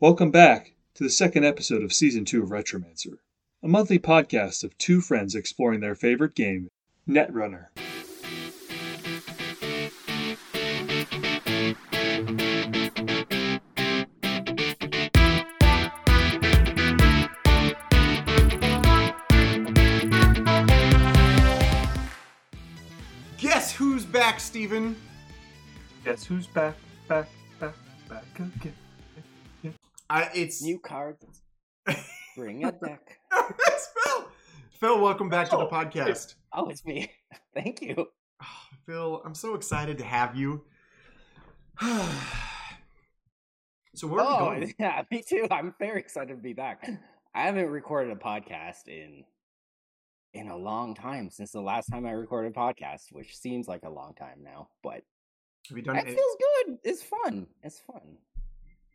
Welcome back to the second episode of Season 2 of Retromancer, a monthly podcast of two friends exploring their favorite game, Netrunner. Guess who's back, Steven? Guess who's back, back, back, back again? I, it's New cards. Bring a deck. it's Phil. Phil, welcome back to the Oh, podcast. Oh, it's me. Thank you. Oh, Phil, I'm so excited to have you. so where are oh, we going? yeah, me too. I'm very excited to be back. I haven't recorded a podcast in in a long time since the last time I recorded a podcast, which seems like a long time now. But Have you done it it? feels good. It's fun. It's fun.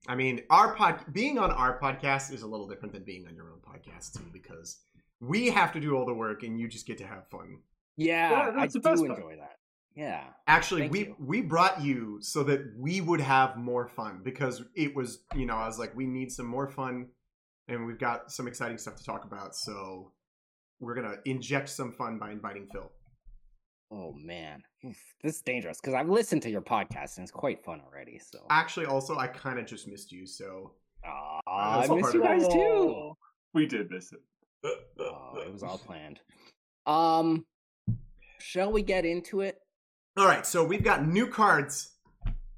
I mean, our pod being on our podcast is a little different than being on your own podcast too, because we have to do all the work and you just get to have fun. Yeah, Yeah, I that's the do part. enjoy that. Yeah. Actually, Thank we you. we brought you so that we would have more fun because it was, you know, I was like, we need some more fun, and we've got some exciting stuff to talk about. So we're gonna inject some fun by inviting Phil. Oh man, this is dangerous because I've listened to your podcast and it's quite fun already. So, Actually, also, I kind of just missed you, so Aw, I all miss you guys too. Oh, We did miss it. Oh, it was all planned. Um, shall we get into it? All right, so we've got new cards.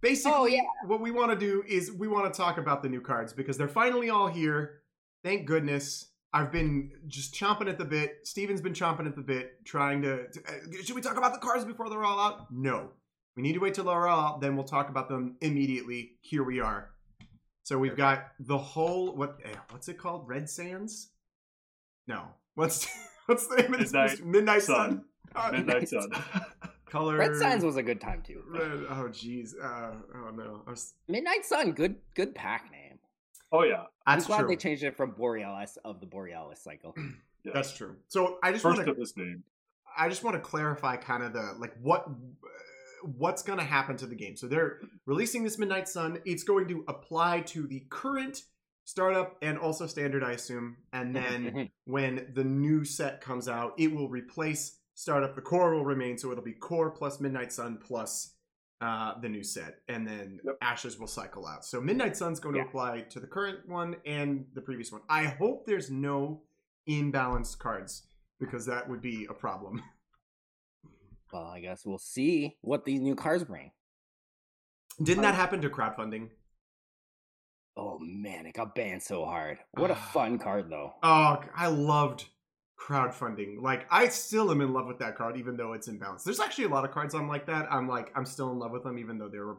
Basically, Oh, yeah. what we want to do is we want to talk about the new cards because they're finally all here. Thank goodness. I've been just chomping at the bit. Steven's been chomping at the bit, trying to. to- uh, should we talk about the cars before they're all out? No. We need to wait till they're all out, then we'll talk about them immediately. Here we are. So we've got the whole what? eh, What's it called? Red Sands? No. What's what's the name of this? Midnight? Midnight Sun. Sun. Uh, Midnight Sun. color. Red Signs was a good time too. Red, oh jeez. Uh, oh no. I was, Midnight Sun, good good pack name. oh yeah. I'm that's glad true. they changed it from Borealis of the Borealis cycle. yeah. That's true. So I just want to of his name. I just want to clarify kind of the like what what's going to happen to the game. So they're releasing this Midnight Sun. It's going to apply to the current startup and also standard, I assume. And then when the new set comes out, it will replace startup. The core will remain, so it'll be core plus Midnight Sun plus uh, the new set, and then Yep. Ashes will cycle out. So Midnight Sun's going Yeah. to apply to the current one and the previous one. I hope there's no imbalanced cards because that would be a problem. well, I guess we'll see what these new cards bring. Didn't that happen to crowdfunding? Oh man, it got banned so hard. What a fun card though. Oh, I loved crowdfunding. Like, I still am in love with that card, even though it's imbalanced. There's actually a lot of cards I'm like that. I'm like, I'm still in love with them, even though they were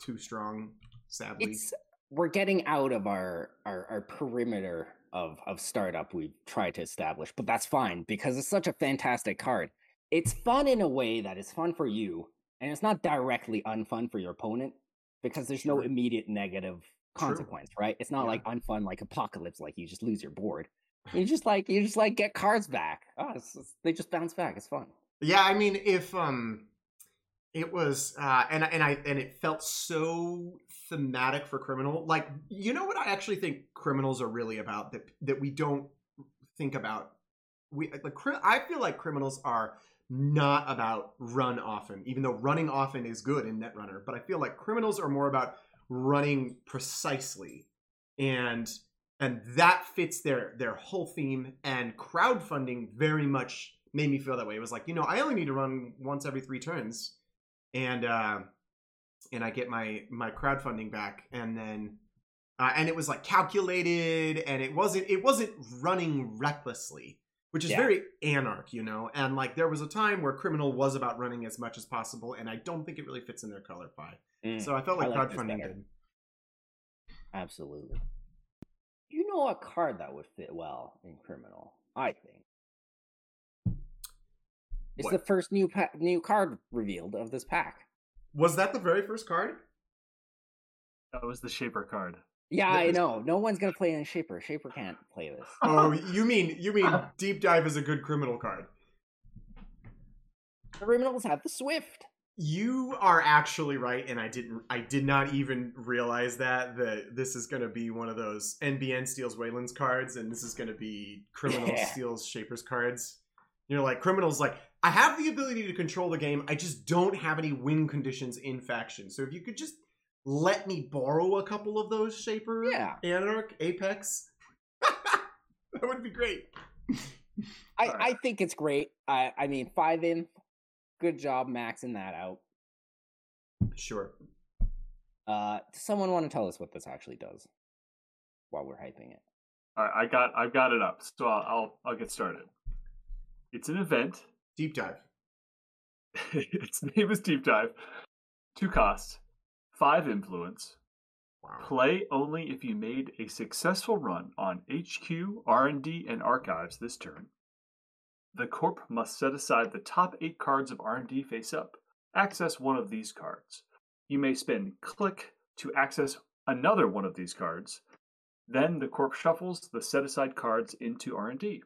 too strong. Sadly, It's we're getting out of our our, our perimeter of of startup we've tried to establish, but that's fine because it's such a fantastic card. It's fun in a way that is fun for you, and it's not directly unfun for your opponent because there's no immediate negative True. consequence, right? It's not Yeah. like unfun like apocalypse, like you just lose your board. You just like you just like get cards back. Oh, it's, it's- they just bounce back. It's fun. Yeah, I mean, if um, it was, uh, and and I and it felt so thematic for criminal. Like, you know what I actually think criminals are really about that that we don't think about. We like, I feel like criminals are not about run often, even though running often is good in Netrunner. But I feel like criminals are more about running precisely, and and that fits their their whole theme and crowdfunding very much made me feel that way. It was like you know i only need to run once every three turns and uh and i get my my crowdfunding back. And then uh, and it was like calculated and it wasn't it wasn't running recklessly which is Yeah. very anarch you know? And like there was a time where criminal was about running as much as possible and i don't think it really fits in their color pie. Mm, so i felt I like, like crowdfunding did. Absolutely. You know a card that would fit well in criminal, I think. It's What? the first new pa- new card revealed of this pack. was that the very first card That was the Shaper card. Yeah, That I is- know. No one's gonna play in Shaper. Shaper can't play this. oh you mean you mean deep dive is a good criminal card Criminals have the Swift. You are actually right, and I didn't. I did not even realize that that this is going to be one of those NBN steals Wayland's cards, and this is going to be criminal Yeah. steals Shaper's cards. You know, like criminals, like I have the ability to control the game. I just don't have any win conditions in faction. So if you could just let me borrow a couple of those Shaper, Yeah. Anarch, Apex, that would be great. I. I think it's great. I, I mean, five in, good job maxing that out. Sure. Uh, does someone want to tell us what this actually does while we're hyping it? All right, I got I've got it up, so I'll I'll, I'll get started. It's an event. Deep dive. its name is Deep Dive. Two costs, five influence. Wow. Play only if you made a successful run on HQ, R&D, and archives this turn. The corp must set aside the top eight cards of R&D face up. Access one of these cards. You may spend click to access another one of these cards. Then the corp shuffles the set aside cards into R&D.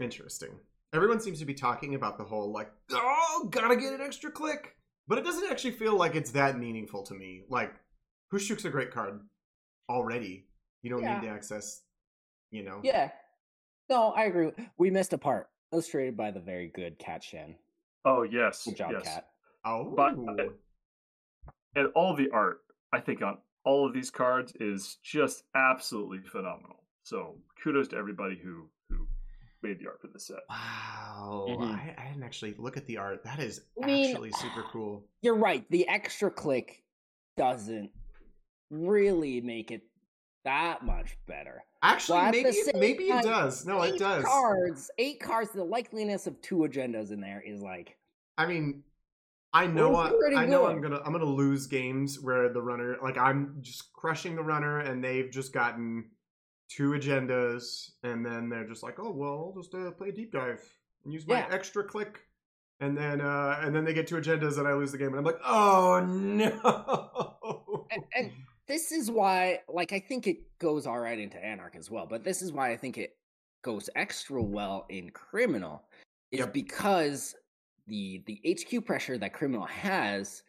Interesting. Everyone seems to be talking about the whole like, oh, gotta get an extra click, but it doesn't actually feel like it's that meaningful to me. Like, Khusyuk's a great card already. You don't Yeah. need to access, you know. Yeah. No, I agree. We missed a part. Illustrated by the very good Cat Shen. Oh yes, Good job, yes. Cat. Oh, But- and all the art I think on all of these cards is just absolutely phenomenal. So kudos to everybody who who made the art for this set. wow. Mhm. I, I didn't actually look at the art. That is I mean- actually super cool. You're right. The extra click doesn't really make it that much better. Actually, at maybe it, maybe it does. No, it eight does. Cards, eight cards. The likeliness of two agendas in there is like I mean, I know I, I know good. I'm gonna I'm gonna lose games where the runner like I'm just crushing the runner and they've just gotten two agendas and then they're just like oh well I'll just uh, play a deep dive and use my Yeah. extra click and then uh and then they get two agendas and I lose the game and I'm like oh no and, and this is why like i think it goes all right into anarch as well but this is why i think it goes extra well in criminal is Yep. because the the hq pressure that criminal has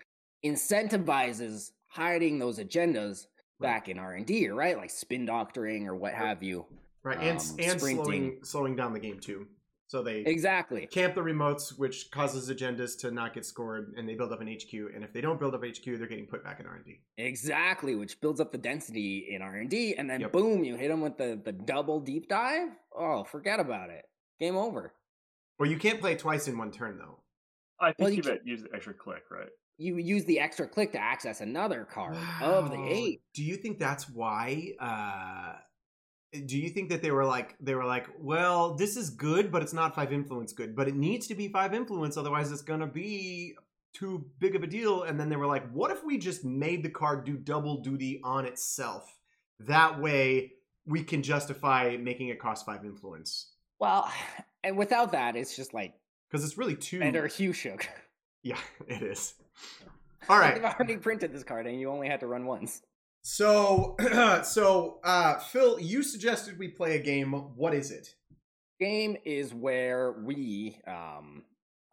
incentivizes hiding those agendas Right. back in r&d right like spin doctoring or what have you right and um, and slowing slowing down the game too so they exactly camp the remotes, which causes agendas to not get scored, and they build up an HQ. And if they don't build up HQ, they're getting put back in R and D. exactly which builds up the density in r&d and then Yep. boom you hit them with the the double deep dive oh forget about it game over Well, you can't play twice in one turn, though. I think Well, you you meant use the extra click, right? you use the extra click to access another card of the eight. Do you think that's why? Uh, Uh, do you think that they were like they were like, well, this is good, but it's not five influence good, but it needs to be five influence, otherwise it's gonna be too big of a deal. And then they were like, what if we just made the card do double duty on itself? That way we can justify making it cost five influence Well, and without that, it's just like because it's really two. Ender Khusyuk. Yeah, it is. All right. I've already printed this card, and you only had to run once. So, so uh, Phil, you suggested we play a game. What is it? Game is where we, um,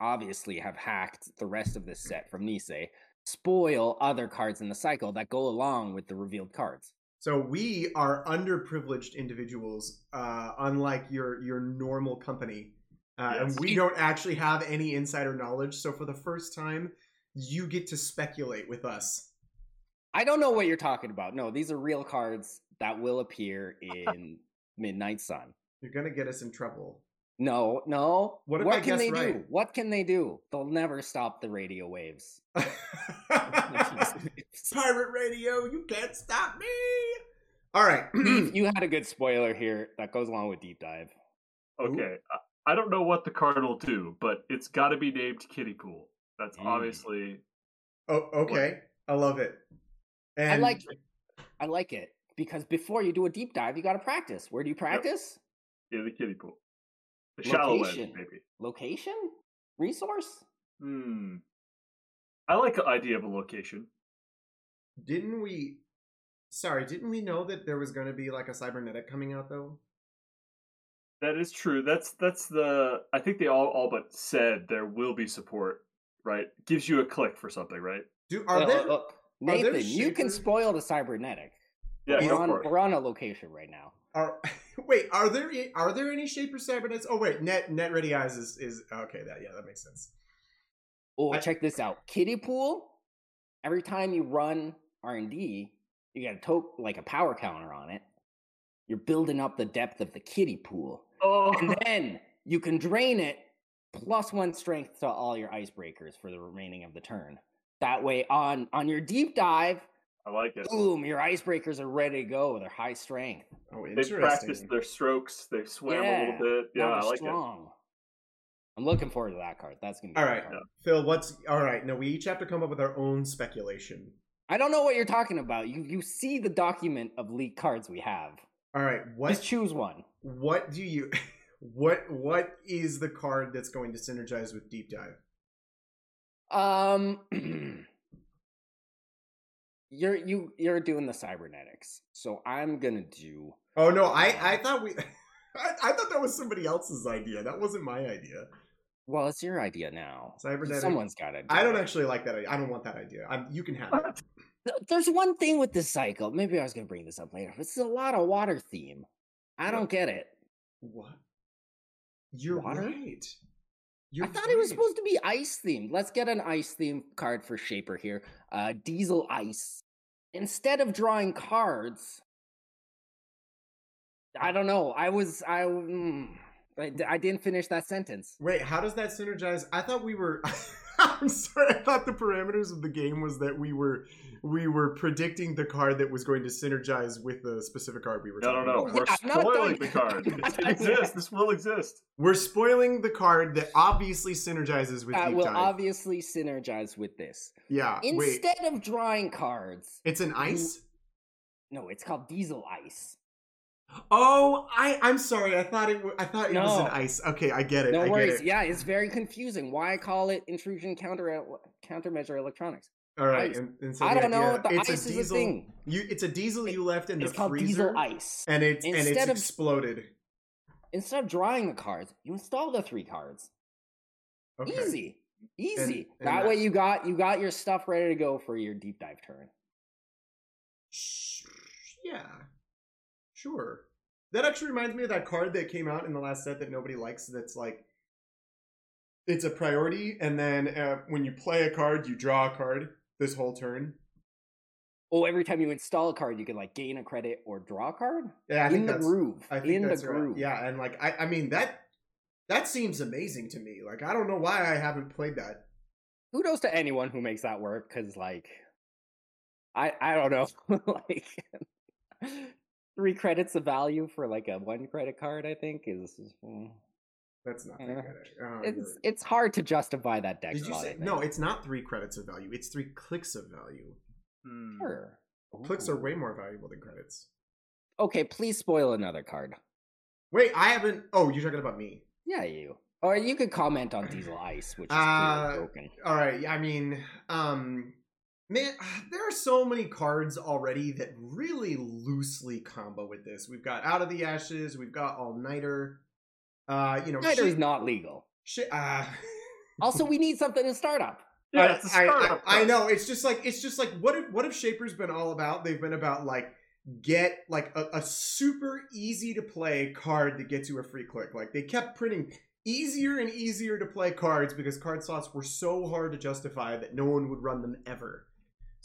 obviously have hacked the rest of this set from Nisei, spoil other cards in the cycle that go along with the revealed cards. So we are underprivileged individuals, uh, unlike your your normal company, uh, and we don't actually have any insider knowledge. So for the first time, you get to speculate with us. I don't know what you're talking about. No, these are real cards that will appear in Midnight Sun. You're gonna get us in trouble. No, no. What if I can guess they do? What can they do? They'll never stop the radio waves. Pirate radio, you can't stop me. All right. You had a good spoiler here that goes along with deep dive. Okay. I, I don't know what the card will do, but it's got to be named Kitty Pool. That's Mm. obviously oh, okay. I love it. And I like it. I like it because before you do a deep dive, you got to practice. Where do you practice? yeah, the kiddie Pool. The shallow Location. end, maybe. Location, resource. Hmm. I like the idea of a location. Didn't we? Sorry, didn't we know that there was going to be like a cybernetic coming out though? That is true. That's that's the. I think they all all but said there will be support right? Gives you a click for something, right? Do are Look, there? look, look. Are there Nathan, you can spoil the cybernetic. Yeah, we're, on, we're on a location right now. Are wait? Are there are there any shaper cybernetics? Oh wait, net net ready eyes is is okay. That yeah, that makes sense. Oh, I- check this out. Kiddie pool. Every time you run R and D, you got a to- like a power counter on it. You're building up the depth of the kiddie pool, Oh, and then you can drain it plus one strength to all your icebreakers for the remaining of the turn. That way, on on your deep dive, I like it. boom, your icebreakers are ready to go. They're high strength. Oh, They interesting. practiced their strokes. They swam a little bit. Yeah, I they're like it. I'm looking forward to that card. That's gonna be all right, a good. Phil. What's all right? No, we each have to come up with our own speculation. I don't know what you're talking about. You you see the document of leaked cards we have. All right, what Just choose one. what do you what what is the card that's going to synergize with deep dive? Um, you're you you're doing the cybernetics, so I'm gonna do. Oh no, I I thought we I, I thought that was somebody else's idea. That wasn't my idea. Well, it's your idea now. Cybernetic. Someone's got it. I don't actually like that idea. I don't want that idea. I'm, you can have it. There's one thing with this cycle. Maybe I was gonna bring this up later. This is a lot of water theme. I don't get it. What? You're Water? right. You're I thought it was supposed to be ice themed. Let's get an ice themed card for Shaper here. Uh, Diesel Ice. Instead of drawing cards, I don't know. I was I. Mm, I, I didn't finish that sentence. Wait, how does that synergize? I thought we were. I'm sorry. I thought the parameters of the game was that we were we were predicting the card that was going to synergize with the specific card we were. No, no, talking no. about. We're Yeah, spoiling the card. It exists. This will exist. We're spoiling the card that obviously synergizes with That deep will dive. obviously synergize with this. yeah. Wait. Instead of drawing cards, It's an ice. no, it's called Diesel Ice. Oh, I I'm sorry. I thought it. I thought it was an ice. Okay, I get it. No I worries. Get it. Yeah, it's very confusing. Why I call it intrusion counter uh, countermeasure electronics? All right. And, and so I don't know. idea- The it's ice a is a thing. You, it's a diesel you left in the It's called freezer, Diesel Ice. and it's and it's Instead of- exploded. Instead of drawing the cards, you install the three cards. Okay. Easy, easy. and that way you got you got your stuff ready to go for your deep dive turn. Yeah. Sure. That actually reminds me of that card that came out in the last set that nobody likes. That's like, it's a priority, and then uh, when you play a card, you draw a card this whole turn. Oh, every time you install a card, you can like gain a credit or draw a card Yeah, I in the that's. groove. I think in the that's right. Yeah, and like I, I mean that that seems amazing to me. Like I don't know why I haven't played that. Kudos to anyone who makes that work, because like, I I don't know, like three credits of value for like a one credit card. I think is. mm, That's not that good. It's you're- it's hard to justify that deck Did you say no? It's not three credits of value. It's three clicks of value. Hmm. Sure. Clicks are way more valuable than credits. Okay, please spoil another card. Wait, I haven't. Oh, you're talking about me. Yeah, you. Or you could comment on Diesel Ice, which is Uh, broken. All right. yeah, I mean, um, man, there are so many cards already that really loosely combo with this. We've got Out of the Ashes. We've got All Nighter. Uh, you know, Snyder is not legal. shit- uh, Also, we need something to start up. Yeah, I, it's a I, startup. I, I card. know. It's just like it's just like what if what have Shaper's been all about? They've been about like get like a, a super easy to play card that gets you a free click. Like they kept printing easier and easier to play cards because card slots were so hard to justify that no one would run them ever.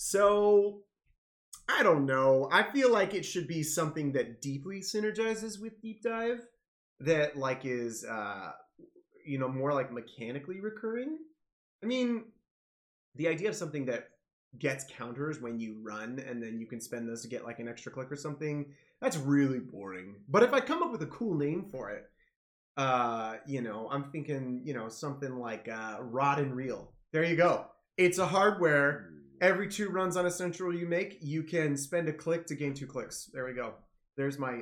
So I don't know. I feel like it should be something that deeply synergizes with deep dive that like is uh you know more like mechanically recurring. I mean, the idea of something that gets counters when you run and then you can spend those to get like an extra click or something, that's really boring. But if I come up with a cool name for it, uh, you know, I'm thinking, you know, something like uh Rod and Reel. There you go. It's a hardware. Every two runs on a central you make, you can spend a click to gain two clicks. There we go. There's my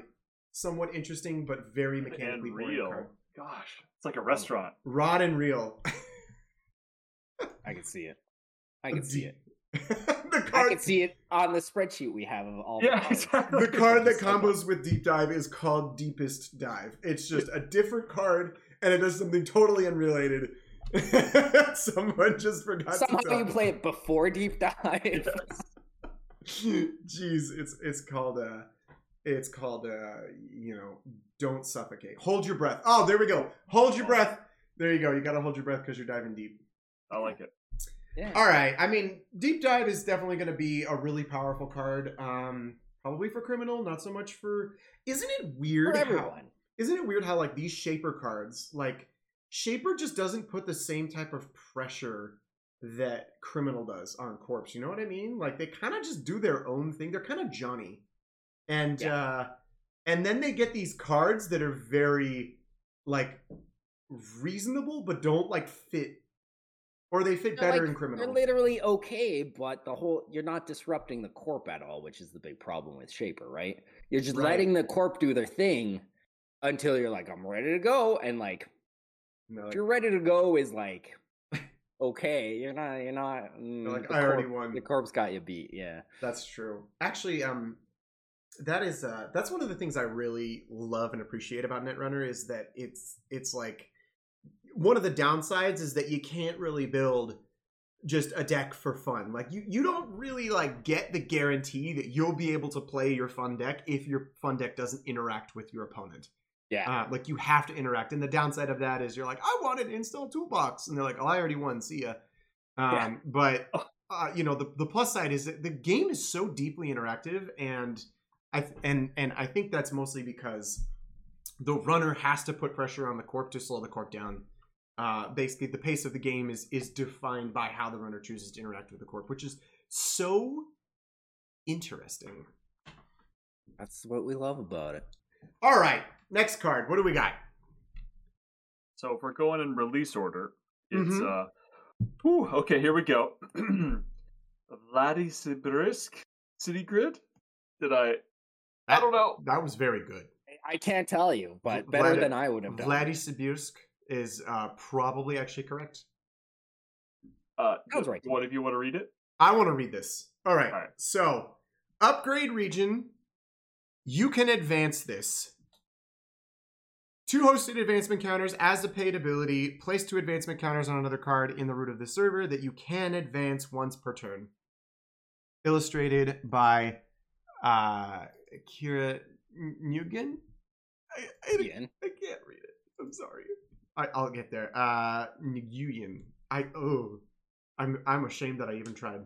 somewhat interesting but very mechanically and boring real. card. Gosh, it's like a restaurant. Rod and Reel. I can see it. I can see it. the card I can see it on the spreadsheet we have of all the Yeah, cards. exactly. the card that combos with deep dive is called deepest dive it's just a different card and it does something totally unrelated Someone just forgot. Somehow to you tell play it before deep dive. Jeez, it's it's called uh it's called uh you know, don't suffocate. Hold your breath. Oh, there we go. Hold your breath. There you go. You got to hold your breath cuz you're diving deep. I like it. Yeah. All right. I mean, deep dive is definitely going to be a really powerful card. Um probably for criminal, not so much for Isn't it weird For how everyone. isn't it weird how like these shaper cards like shaper just doesn't put the same type of pressure that criminal does on corpse you know what i mean like they kind of just do their own thing they're kind of johnny and Yeah. uh and then they get these cards that are very like reasonable but don't like fit or they fit They're better like- in criminal They're literally okay, but the whole you're not disrupting the corp at all, which is the big problem with Shaper, right? You're just Right. letting the corp do their thing until you're like, I'm ready to go, and like And they're if you're ready to go is like okay, you're not you're not mm, like, "I already won." The corp's got you beat, yeah. That's true. Actually, um, that is uh, that's one of the things I really love and appreciate about Netrunner is that it's it's like one of the downsides is that you can't really build just a deck for fun. Like you you don't really like get the guarantee that you'll be able to play your fun deck if your fun deck doesn't interact with your opponent. Yeah. Uh, like you have to interact, and the downside of that is you're like, I want an install toolbox, and they're like, Oh, I already won. See ya. Um, Yeah. But uh, you know, the the plus side is that the game is so deeply interactive, and I th- and and I think that's mostly because the runner has to put pressure on the corp to slow the corp down. Uh, basically, the pace of the game is is defined by how the runner chooses to interact with the corp, which is so interesting. That's what we love about it. All right, next card. What do we got? So if we're going in release order, it's Mhm. uh whew, okay, here we go. Vladisibirsk City Grid? Did I I don't know. That was very good. I- I can't tell you, but Vlad- better than I would have done. Vladisibirsk is uh, probably actually correct. Uh Sounds right to what if you want to read it? I want to read this. All right. All right. So, upgrade region. You can advance this. Two hosted advancement counters as a paid ability. Place two advancement counters on another card in the root of the server that you can advance once per turn. Illustrated by uh, Kira Nguyen. I, I, I can't read it. I'm sorry. I, I'll get there. Uh, Nguyen. I oh, I'm I'm ashamed that I even tried.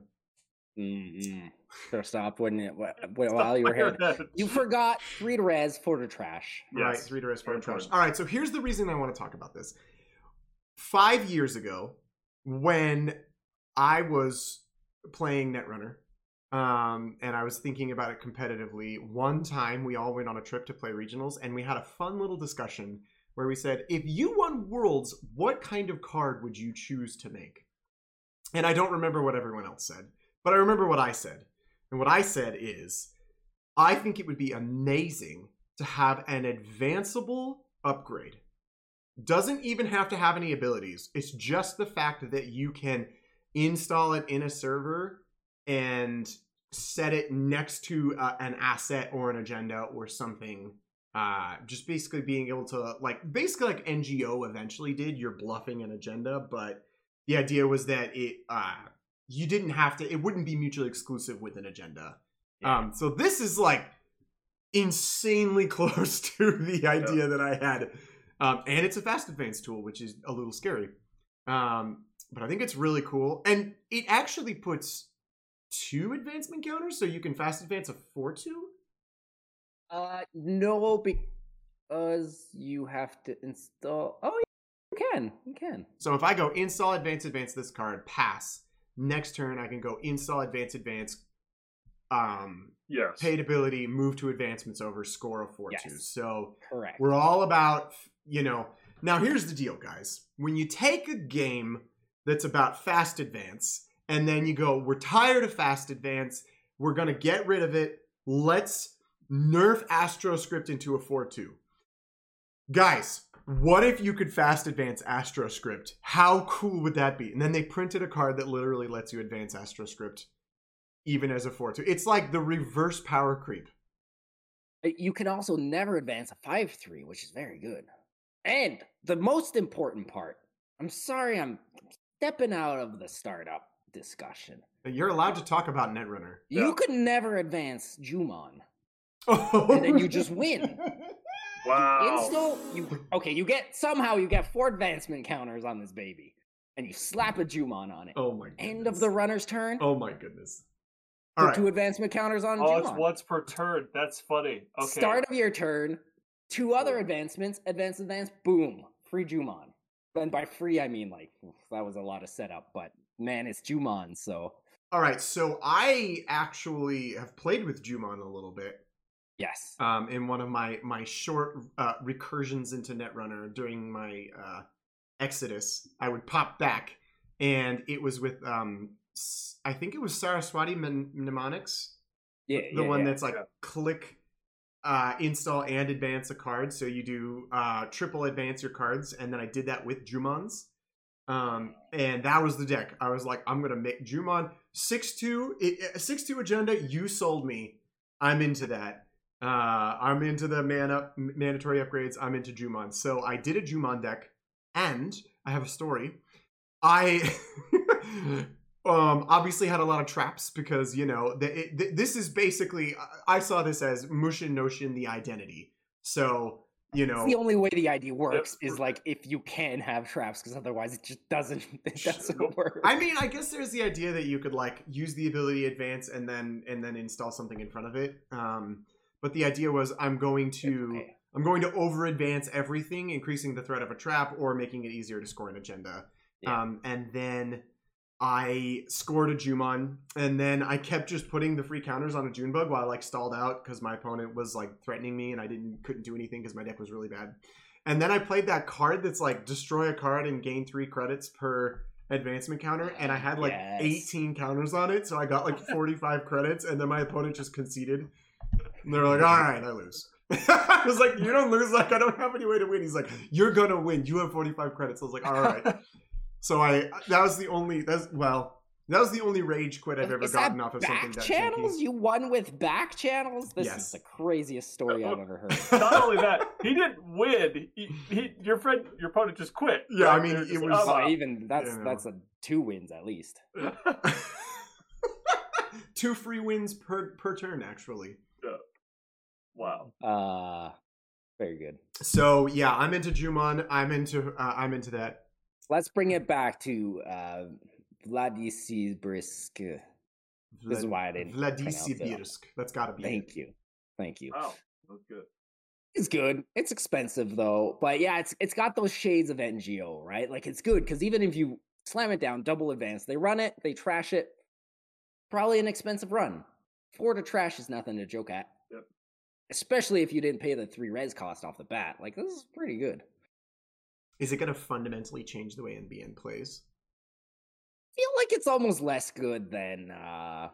Should have stopped when it wh- wh- while you were here. You forgot three to res, four to trash. Right, Yes. three to rest, four to trash. All right, so here's the reason I want to talk about this. Five years ago, when I was playing Netrunner, um, and I was thinking about it competitively, one time we all went on a trip to play regionals, and we had a fun little discussion where we said, if you won Worlds, what kind of card would you choose to make? And I don't remember what everyone else said, but I remember what I said. And what I said is, I think it would be amazing to have an advanceable upgrade. Doesn't even have to have any abilities. It's just the fact that you can install it in a server and set it next to uh, an asset or an agenda or something. Uh, just basically being able to like basically like NGO eventually did. You're bluffing an agenda, but the idea was that it uh, you didn't have to. It wouldn't be mutually exclusive with an agenda. Um, so this is like insanely close to the idea that I had. Um, and it's a fast advance tool, which is a little scary. Um, but I think it's really cool. And it actually puts two advancement counters, so you can fast advance a 4 2. Uh, no, because you have to install. Oh, yeah, you can. You can. So if I go install advance advance this card, pass. Next turn, I can go install advance advance, um, Yes. paid ability, move to advancements over, score a 4 2. So Correct. We're all about, you know. Now, here's the deal, guys. When you take a game that's about fast advance, and then you go, we're tired of fast advance, we're going to get rid of it, let's nerf AstroScript into a 4 2. Guys, what if you could fast advance AstroScript? How cool would that be? And then they printed a card that literally lets you advance AstroScript even as a 4 2. It's like the reverse power creep. Uh, You can also never advance a 5 3, which is very good. And the most important part I'm sorry, I'm stepping out of the startup discussion. You're allowed to talk about Netrunner. Yeah. You could never advance Jumon. Oh, And then you just win. Wow. Install you okay, you get somehow you get four advancement counters on this baby. And you slap a Jumon on it. oh my goodness. End of the runner's turn. Oh my goodness. put All right. two advancement counters on Oh, it's Jumon. once per turn. That's funny. Okay. Start of your turn, two other advancements, advance, advance, boom, free Jumon. And by free, I mean like that was a lot of setup, but man, it's Jumon, so All right. So I actually have played with Jumon a little bit. Yes. um, in one of my my short uh, recursions into Netrunner during my uh, Exodus. I would pop back, and it was with um, s- I think it was Saraswati Mnem- Mnemonics, Yeah, the yeah, one yeah. that's like Yeah. click. Uh, install and advance a card, so you do uh, triple advance your cards, and then I did that with Jumons, um, and that was the deck. I was like, I'm gonna make Jumon six two six two agenda. You sold me. I'm into that. Uh, I'm into the man up mandatory upgrades. I'm into Jumon. So I did a Jumon deck, and I have a story. I um obviously had a lot of traps because you know the, it, th- this is basically I I saw this as Mushin No Shin the identity. So you know It's the only way the ID works Yep. is like if you can have traps, because otherwise it just doesn't it doesn't work. I mean, I guess there's the idea that you could like use the ability advance and then and then install something in front of it. Um, but the idea was I'm going to I'm going to over advance everything, increasing the threat of a trap or making it easier to score an agenda. Yeah. Um, and then I scored a Jumon, and then I kept just putting the free counters on a Junebug while I like stalled out because my opponent was like threatening me, and I didn't couldn't do anything because my deck was really bad. And then I played that card that's like destroy a card and gain three credits per advancement counter, and I had like Yes. 18 counters on it, so I got like 45 credits, and then my opponent just conceded. And they're like, all right, I lose. I was like, you don't lose. Like, I don't have any way to win. He's like, you're gonna win. You have 45 credits. I was like, all right. so I that was the only that's well that was the only rage quit I've ever Is gotten off of something back that channels? janky. You won with back channels? This Yes. is the craziest story I've oh. ever heard. Not only that, he didn't win. He, he, your friend, your opponent just quit. Yeah, I mean, it was- like, Well, even that's you know. that's a two wins at least. Two free wins per per turn, actually. Wow. Uh very good. So yeah, I'm into Jumon. I'm into uh, I'm into that. Let's bring it back to uh Vladisibirsk. This is why I didn't it. Vladisibirsk. That's got to be. it. Thank you. Thank you. Wow. That's good. It's good. It's expensive though, but yeah, it's it's got those shades of NGO, right? Like it's good because even if you slam it down, double advance, they run it, they trash it. Probably an expensive run. Four to trash is nothing to joke at. Especially if you didn't pay the three res cost off the bat. Like this is pretty good. Is it going to fundamentally change the way NBN plays? feel like it's almost less good than uh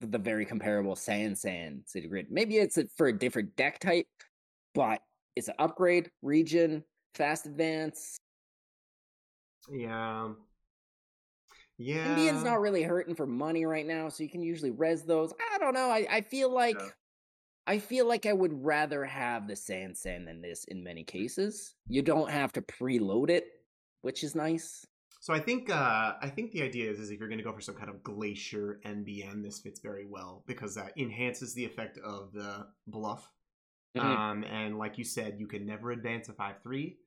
the- the very comparable SanSan City Grid. Maybe it's for a different deck type, but it's an upgrade, region, fast advance. Yeah. Yeah. NBN's not really hurting for money right now, so you can usually res those. I don't know. I, I feel like Yeah. I feel like I would rather have the SanSan than this in many cases. You don't have to preload it, which is nice. So I think uh, I think the idea is, is if you're going to go for some kind of glacier NBN, this fits very well because that enhances the effect of the bluff. Mhm. Um, and like you said, you can never advance a five three.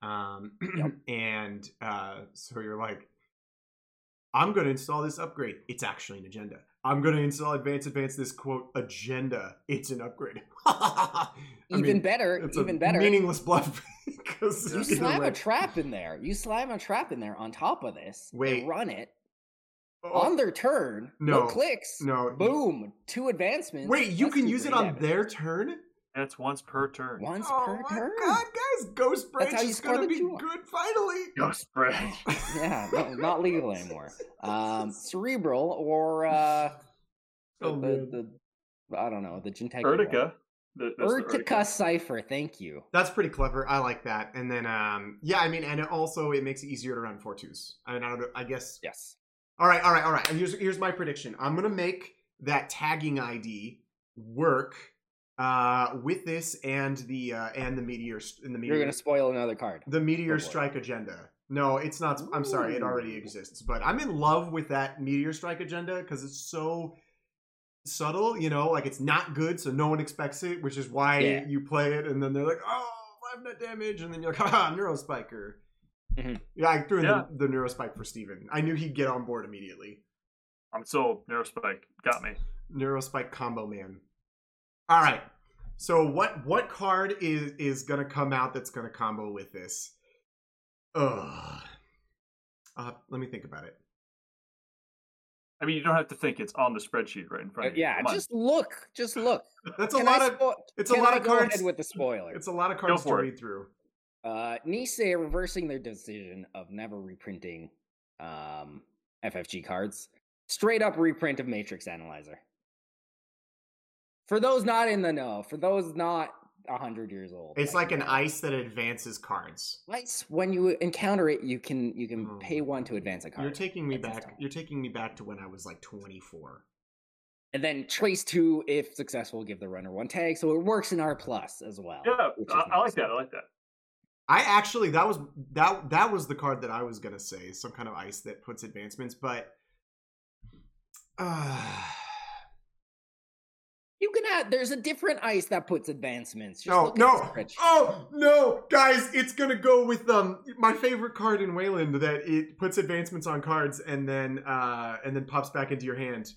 Um, Yep. and uh, so you're like, I'm going to install this upgrade. It's actually an agenda. I'm going to install advance advance this quote agenda. It's an upgrade. Even mean, better, it's even better. meaningless bluff because You slam way- a trap in there. You slam a trap in there on top of this. Wait. run it Oh, on their turn. No, no, clicks. no, Boom. Two advancements. Wait, you can use it on their turn? That's once per turn. once oh per my turn. god, guys, Ghost Branch how you is score gonna the be jewel. good finally. Ghost Branch. Yeah, no, not legal anymore. Um, cerebral or uh, the, Oh, the, the I don't know the Jinteki. Urtica. The- that's the Urtica cipher. Thank you. That's pretty clever. I like that. And then, um, yeah, I mean, and it also it makes it easier to run four twos. I mean, I don't. know, I guess. Yes. All right, all right, all right. And here's here's my prediction. I'm gonna make that tagging ID work uh, with this and the uh, and the meteor st- and the meteor You're gonna spoil another card. the meteor Go for it. strike agenda. No, it's not. I'm sorry, it already exists. But I'm in love with that Meteor Strike agenda because it's so subtle. You know, like it's not good, so no one expects it, which is why Yeah. you play it, and then they're like, "Oh, five net damage," and then you're like, "Ah, Neurospiker." Mhm. Yeah, I threw in Yeah. the, the Neurospike for Steven. I knew he'd get on board immediately. I'm sold. Neurospike got me. Neurospike combo man. All right. So what what card is is gonna come out that's gonna combo with this? Ugh. Uh, let me think about it. I mean, you don't have to think it's on the spreadsheet right in front Uh, of you. yeah, Come on. just look. Just look. That's a Can lot I of spo- it's a can lot I of go cards. ahead with the spoiler. It's a lot of cards to for it. read through. Uh, Nisei reversing their decision of never reprinting um, FFG cards. Straight up reprint of Matrix Analyzer. For those not in the know, for those not 100 years old. It's like an ice that advances cards. Ice, when you encounter it, you can you can Oh. pay one to advance a card. You're taking me back. instant. You're taking me back to when I was like 24. and then trace two if successful, give the runner one tag, so it works in R plus as well. Yeah, which is I, I like that. I like that. I actually that was that that was the card that I was gonna say some kind of ice that puts advancements, but uh, You can add. There's a different ice that puts advancements. Just no look no the oh no guys it's gonna go with um my favorite card in Wayland that it puts advancements on cards and then uh and then pops back into your hand.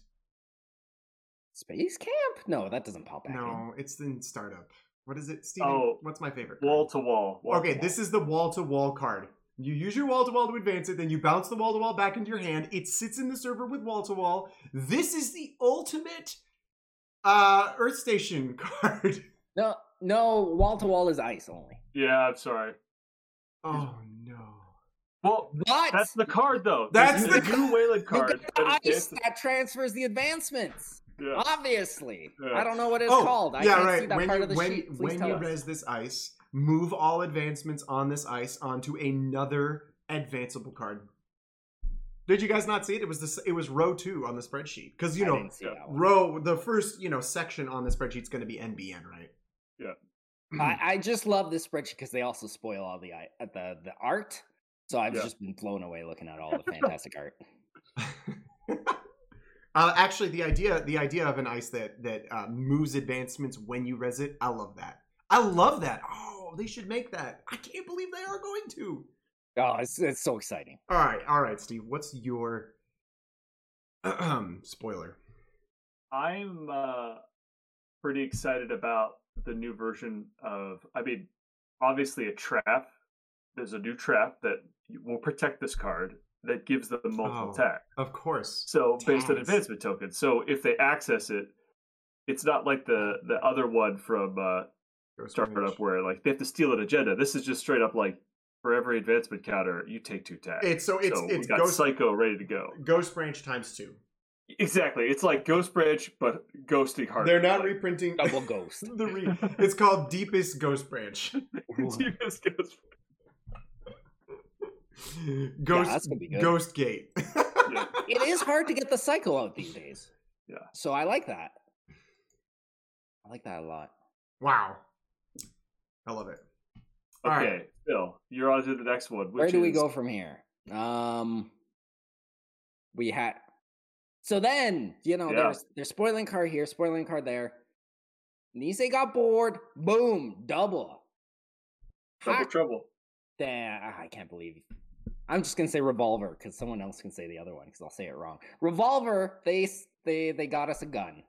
Space Camp? No, that doesn't pop back. in. No, it's in startup. What is it, Steven? Oh, What's my favorite? Wall to wall. wall Okay, this is the wall to wall card. You use your wall to wall to advance it, then you bounce the wall to wall back into your hand. It sits in the server with wall to wall. This is the ultimate uh Earth Station card. No, no. Wall to wall is ice only. Yeah, I'm sorry. Oh no. Well, What? that's the card though. That's There's the a new Wayland you card. the that ice advances- that transfers the advancements. Yeah. Obviously, Yeah. I don't know what it's oh, called. I yeah, can't right. see that when part you of the when, sheet. Please when tell you us. res this ice, move all advancements on this ice onto another advanceable card. Did you guys not see it? It was this. It was row two on the spreadsheet because you I know didn't see that one. row the first you know section on the spreadsheet is going to be NBN, right? Yeah. I, I just love this spreadsheet because they also spoil all the i- uh, the the art. So I've Yeah. just been blown away looking at all the fantastic art. uh, actually, the idea the idea of an ice that that uh, moves advancements when you res it, I love that. I love that. Oh, they should make that. I can't believe they are going to. Oh, it's, it's so exciting. All right, all right, Steve. What's your spoiler? I'm uh, pretty excited about the new version of. I mean, obviously a trap. There's a new trap that will protect this card that gives them multiple Oh. attack. Of course. So based on advancement tokens. So if they access it, it's not like the the other one from uh, startup where like they have to steal an agenda. This is just straight up like for every advancement counter, you take two tags. It's so it's so it's we got Ghost Psycho ready to go. Ghost Branch times two. Exactly. It's like Ghost Branch, but ghosting hard. They're not like, reprinting Double ghost. the re- it's called Deepest Ghost Branch. Deepest Ghost- Ghost that's gonna be good. Ghost Gate. Yeah. it is hard to get the cycle out these days. Yeah. So I like that. I like that a lot. wow. I love it. All Okay, right. Phil, you're on to the next one. Which Where do we go from here? Um, we had. So then, you know, Yeah. there's there's spoiling card here, spoiling card there. Nisei got bored. Boom, double. Double Ha- trouble? Damn, I can't believe. I'm just gonna say revolver because someone else can say the other one because I'll say it wrong. Revolver. They they they got us a gun.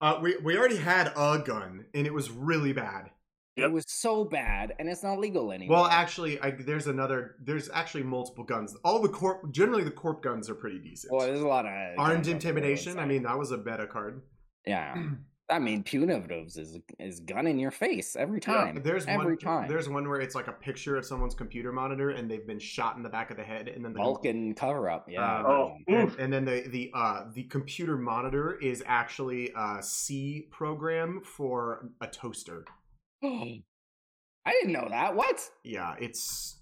Uh, we we already had a gun, and it was really bad. Yep. It was so bad, and it's not legal anymore. Well, actually, I, there's another. There's actually multiple guns. All the corp. Generally, the corp guns are pretty decent. well, there's a lot of Armed guns on the road, intimidation. I mean, that was a beta card. yeah. I mean, punitives is is gun in your face every time. There's every one. time. There's one where it's like a picture of someone's computer monitor, and they've been shot in the back of the head, and then the Vulcan cover up. Yeah. Uh, Oh, and, and then the the uh the computer monitor is actually a C program for a toaster. I didn't know that. What? Yeah, it's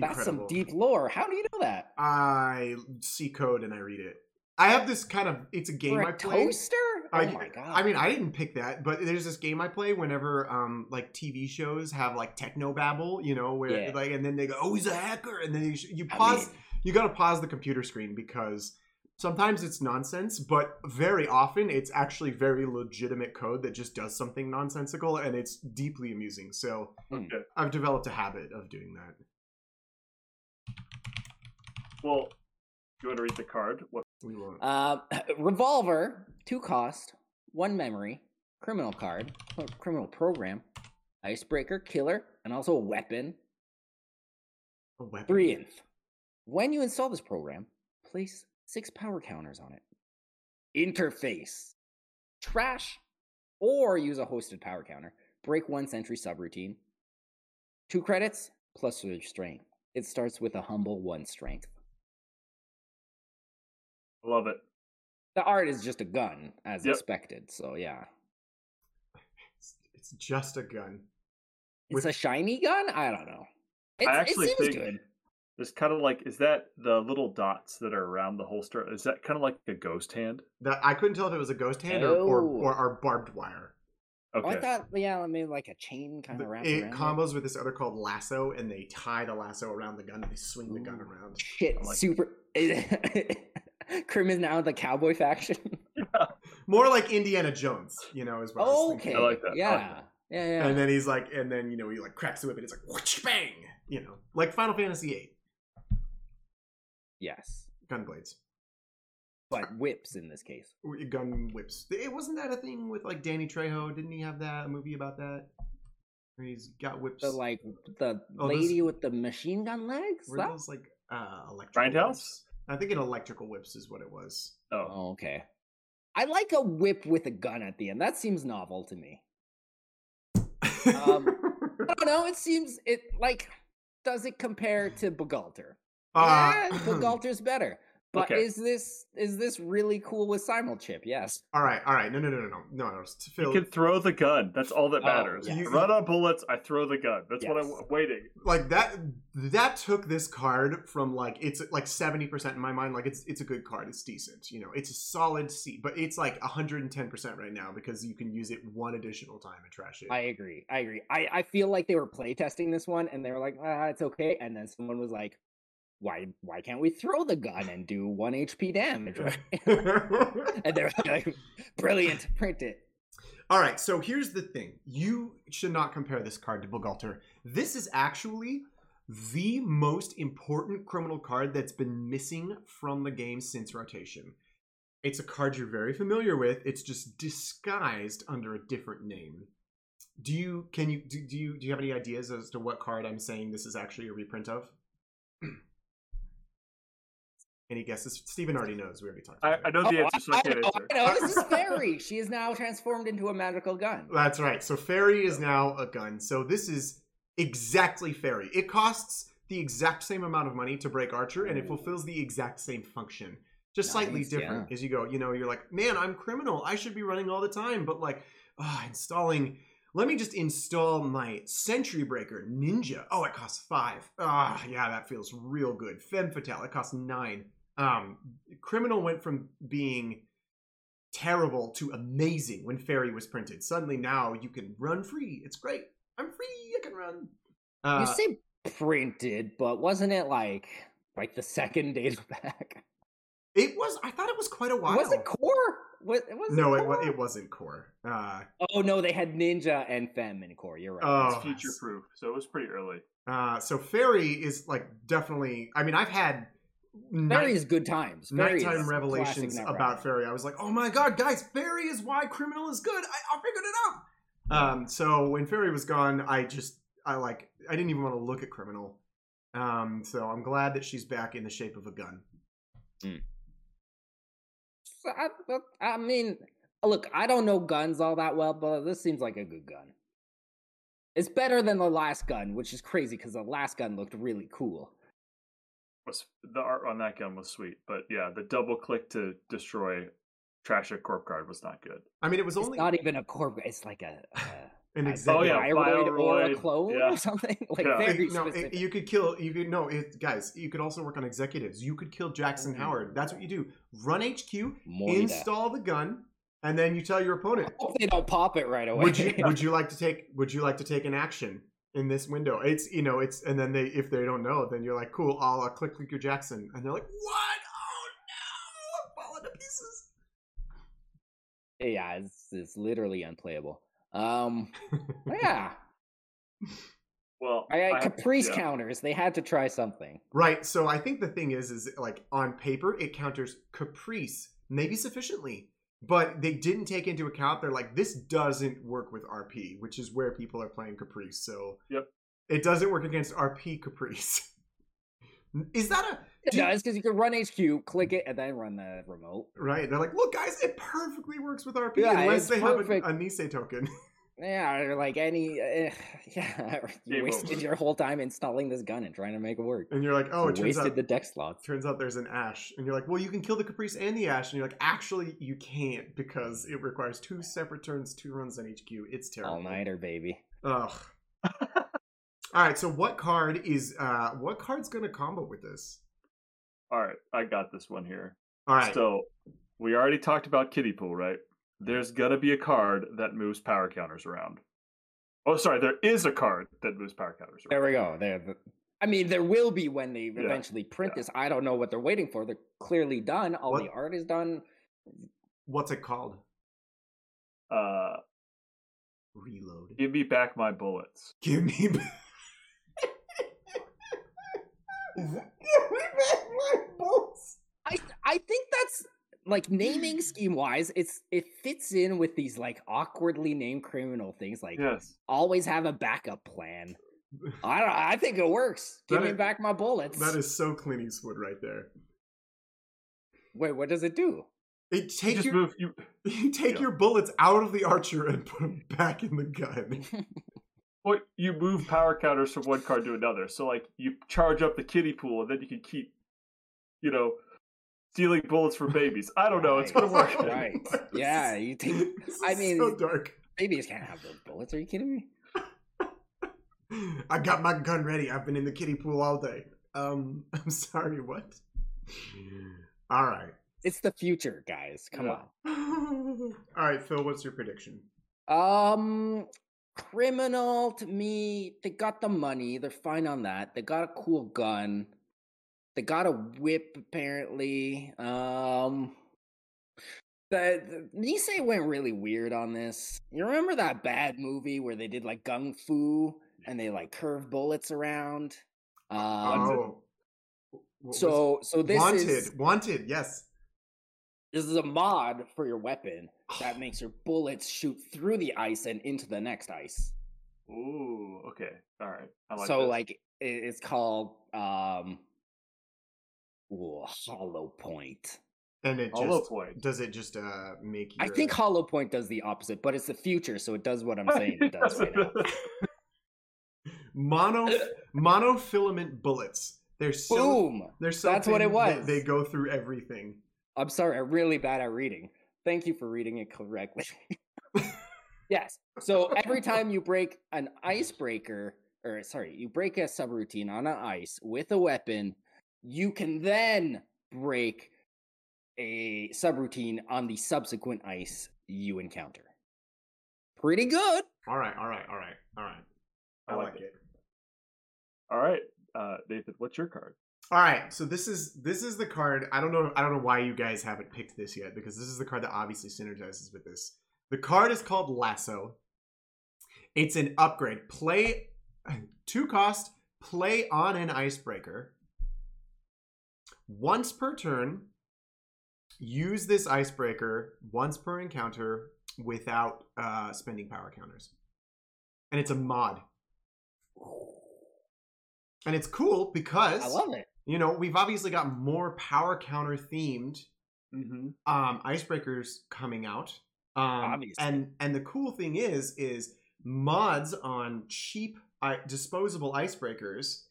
That's some deep lore. How do you know that? I see code and I read it. I have this kind of it's a game For I a play. toaster? Oh I, my god! I mean, I didn't pick that, but there's this game I play whenever um like TV shows have like techno babble, you know, where Yeah. like and then they go, "Oh, he's a hacker," and then you, you I pause. mean- you got to pause the computer screen because sometimes it's nonsense, but very often it's actually very legitimate code that just does something nonsensical, and it's deeply amusing. So Okay. I've developed a habit of doing that. Well, you want to read the card? What? We won't. Uh, revolver, two cost, one memory, criminal card, criminal program, icebreaker, killer, and also a weapon. a weapon. Three inf. When you install this program, place six power counters on it. Interface. Trash. Or use a hosted power counter. Break one sentry subroutine. Two credits plus your strength. It starts with a humble one strength. Love it. The art is just a gun, as Yep. expected. So yeah, It's, it's just a gun. it's With- a shiny gun. I don't know. It's, I actually it seems think good. It's kind of like is that the little dots that are around the holster? Is that kind of like a ghost hand? That I couldn't tell if it was a ghost hand or, or, Oh. or, or barbed wire. Oh, Okay. I thought, yeah, maybe like a chain kind of wrapped it around. it. combos with this other called lasso, and they tie the lasso around the gun and they swing the gun around. Shit, like super. Krim is now the cowboy faction. More like Indiana Jones, you know, is what I was Oh, thinking. okay. I like that. I like Yeah. that. yeah, yeah. And then he's like, and then you know he like cracks the whip and it's like whoosh, bang, you know, like Final Fantasy VIII yes, gun blades, but whips in this case. Gun whips. It wasn't that a thing with like Danny Trejo? Didn't he have that a movie about that? Where he's got whips. The like the Oh, those- lady with the machine gun legs. Were That- those like uh electrical Grindhouse? whips? I think an electrical whips is what it was. Oh, Oh, okay. I like a whip with a gun at the end. That seems novel to me. Um, I don't know. It seems it like does it compare to Bukhgalter? Uh, yeah, Bukhgalter's better. But Okay. is this is this really cool with simulchip? Yes. all right, all right. No, no, no, no, no, no. no. you Phil, can throw the gun. That's all that Oh, matters. yes. You Run on bullets. I throw the gun. That's what I'm waiting. like that. That took this card from like it's like seventy percent in my mind. Like it's it's a good card. It's decent. You know, it's a solid C, but it's like hundred and ten percent right now because you can use it one additional time and trash it. I agree. I agree. I, I feel like they were playtesting this one and they were like, ah, it's okay. And then someone was like, why why can't we throw the gun and do one HP damage? Right? and they're like, brilliant, print it. All right, so here's the thing. You should not compare this card to Bukhgalter. This is actually the most important criminal card that's been missing from the game since rotation. It's a card you're very familiar with. It's just disguised under a different name. Do you can you do, do you do you have any ideas as to what card I'm saying this is actually a reprint of? Any guesses? Steven already knows. We already talked I, about I it. know the Oh, answer, so I I, can't know, answer. I know. This is Faerie. she is now transformed into a magical gun. That's right. So Faerie is now a gun. So this is exactly Faerie. It costs the exact same amount of money to break archer, and it fulfills the exact same function. Just slightly Nice, different as you go. You know, you're like, man, I'm criminal. I should be running all the time, but like, ah, installing. Let me just install my Sentry Breaker Ninja. Oh, it costs five. Ah, yeah, that feels real good. Femme Fatale, it costs nine. Um, Criminal went from being terrible to amazing when Faerie was printed. Suddenly now you can run free. It's great. I'm free. I can run. Uh, you say printed, but wasn't it like like the second data back? it was. I thought it was quite a while. Was it core? Was, was no, it it core? it wasn't core. Uh, Oh no, they had Ninja and Femme in core. You're right. Oh. It's future proof, so it was pretty early. uh, so Faerie is like definitely. I mean, I've had Faerie night- is good times. Faerie nighttime classic revelations about Runner. Faerie. I was like, oh my god, guys, Faerie is why Criminal is good. I, I figured it out. Um, so when Faerie was gone, I just I like I didn't even want to look at Criminal. Um, so I'm glad that she's back in the shape of a gun. So I, I mean, look, I don't know guns all that well, but this seems like a good gun. It's better than the last gun, which is crazy because the last gun looked really cool. Was the art on that gun was sweet, but yeah, the double click to destroy trash a corp guard was not good. I mean, it was It's only not even a corp. It's like a, a an a example. Oh, yeah, Viroid or a clone yeah. or something. Like Yeah. very It- no, specific. it, you could kill. You could no, it, guys. You could also work on executives. You could kill Jackson Ooh. Howard. That's what you do. Run HQ, Moida. install the gun, and then you tell your opponent, Hope they don't pop it right away. would you would you like to take would you like to take an action in this window? It's you know it's and then they if they don't know then you're like cool I'll uh, click click your Jackson and they're like what oh no I'm falling to pieces. yeah, it's, it's literally unplayable. Um, yeah, Well, I, I, I- Caprice yeah. counters. They had to try something. Right. So I think the thing is, is like on paper, it counters caprice maybe sufficiently, but they didn't take into account. They're like, this doesn't work with RP, which is where people are playing caprice. So Yep. it doesn't work against RP caprice. is that a It do you- does because you can run HQ, click it, and then run the remote. right? They're like, look, guys, it perfectly works with RP Yeah, unless they perfect. have a, a Nisei token. Yeah, or like any, uh, yeah, you wasted over. your whole time installing this gun and trying to make it work. and you're like, oh, it turns wasted out the deck slots. turns out there's an ash and you're like well you can kill the caprice and the ash and you're like actually you can't because it requires two separate turns two runs on hq it's terrible All nighter, baby. ugh all right so what card is uh what card's gonna combo with this All right, I got this one here. all right So we already talked about kiddie pool, right? There's gonna be a card that moves power counters around. Oh, sorry, there is a card that moves power counters There we go. There. the- I mean, there will be when they Yeah, eventually print yeah. this. I don't know what they're waiting for. They're clearly done. All What- the art is done. what's it called Uh, reload give me back my bullets. give me back give me back my balls I I think that's like naming scheme wise, it's it fits in with these like awkwardly named criminal things. Like Yes. always have a backup plan. I don't. I think it works. Give That me is- back my bullets. that is so clint eastwood right there Wait, what does it do? it You take just your move. You You take Yeah. your bullets out of the archer and put them back in the gun. well, you move power counters from one card to another. So like you charge up the kiddie pool, and then you can keep, you know, stealing bullets for babies. I don't know. It's gonna work. Right. Yeah, you This I mean- so dark. babies can't have those bullets. Are you kidding me? I got my gun ready. I've been in the kiddie pool all day. Um, I'm sorry. What? All right. It's the future, guys. Come Yeah. on. all right, Phil. What's your prediction? Um, criminal to me, they got the money. They're fine on that. They got a cool gun. They got a whip apparently. Um, the, the Nisei went really weird on this. You remember that bad movie where they did like gung fu and they like curve bullets around? Um, oh. So so this wanted, is wanted. Yes. this is a mod for your weapon that makes your bullets shoot through the ice and into the next ice. Ooh. Okay. All right. I like so this. like it's called um ooh, hollow point And it Hollow just point. does it just uh make i think hollow point does the opposite but it's the future so it does what i'm saying it does right now mono monofilament bullets. They're so boom they're so That's what it was. They go through everything. i'm sorry i'm really bad at reading thank you for reading it correctly yes so every time you break an icebreaker or sorry you break a subroutine on an ice with a weapon you can then break a subroutine on the subsequent ice you encounter pretty good All right, all right, all right, all right. I, I like, like it. it. All right, uh, Nathan, what's your card? All right, so this is this is the card. I don't know. I don't know why you guys haven't picked this yet because this is the card that obviously synergizes with this. The card is called Lasso. It's an upgrade. Play two cost. Play on an icebreaker. Once per turn. Use this icebreaker once per encounter without uh, spending power counters. And it's a mod. And it's cool because i love it you know, we've obviously got more power counter themed Mm-hmm. um icebreakers coming out. Um Obviously. and and the cool thing is is mods on cheap I- disposable icebreakers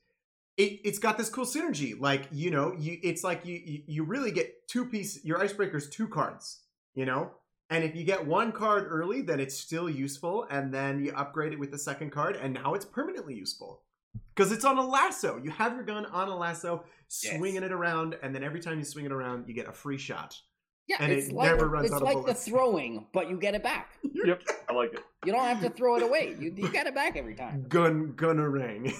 it, it's got this cool synergy. Like you know you it's like you you, really get two piece your icebreakers two cards you know? And if you get one card early then it's still useful and then you upgrade it with the second card and now it's permanently useful. Because it's on a lasso. You have your gun on a lasso Yes. swinging it around and then every time you swing it around you get a free shot Yeah, And it's it like never runs it's out of like bullets. the throwing, but you get it back. Yep, I like it. You don't have to throw it away. You, you get it back every time. Gun gunnerang.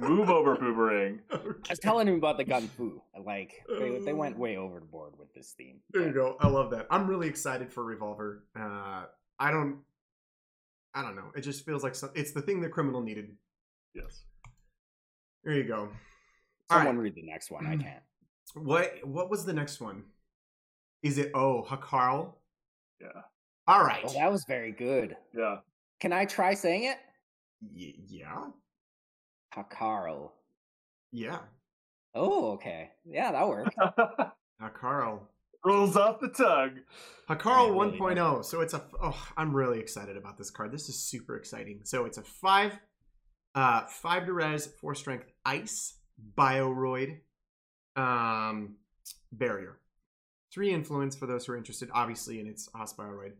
Move over, boomerang. I was telling him about the gun fu. Like they, they went way overboard with this theme. There you go. I love that. I'm really excited for Revolver. Uh, I don't. I don't know. It just feels like some, it's the thing the criminal needed. Yes. There you go. All Someone right. read the next one. I can't. What what was the next one? Is it oh Hakarl? Yeah. All right. Oh, that was very good. Yeah. Can I try saying it? Y- yeah. Hakarl. Yeah. Oh, okay. Yeah, that worked. Hakarl. Rolls off the tongue. Hakarl really 1.0. So it's a oh, I'm really excited about this card. This is super exciting. So it's a five, uh, five to res, four strength, ice, bioroid, um, barrier, three influence for those who are interested, obviously in its hospiroid.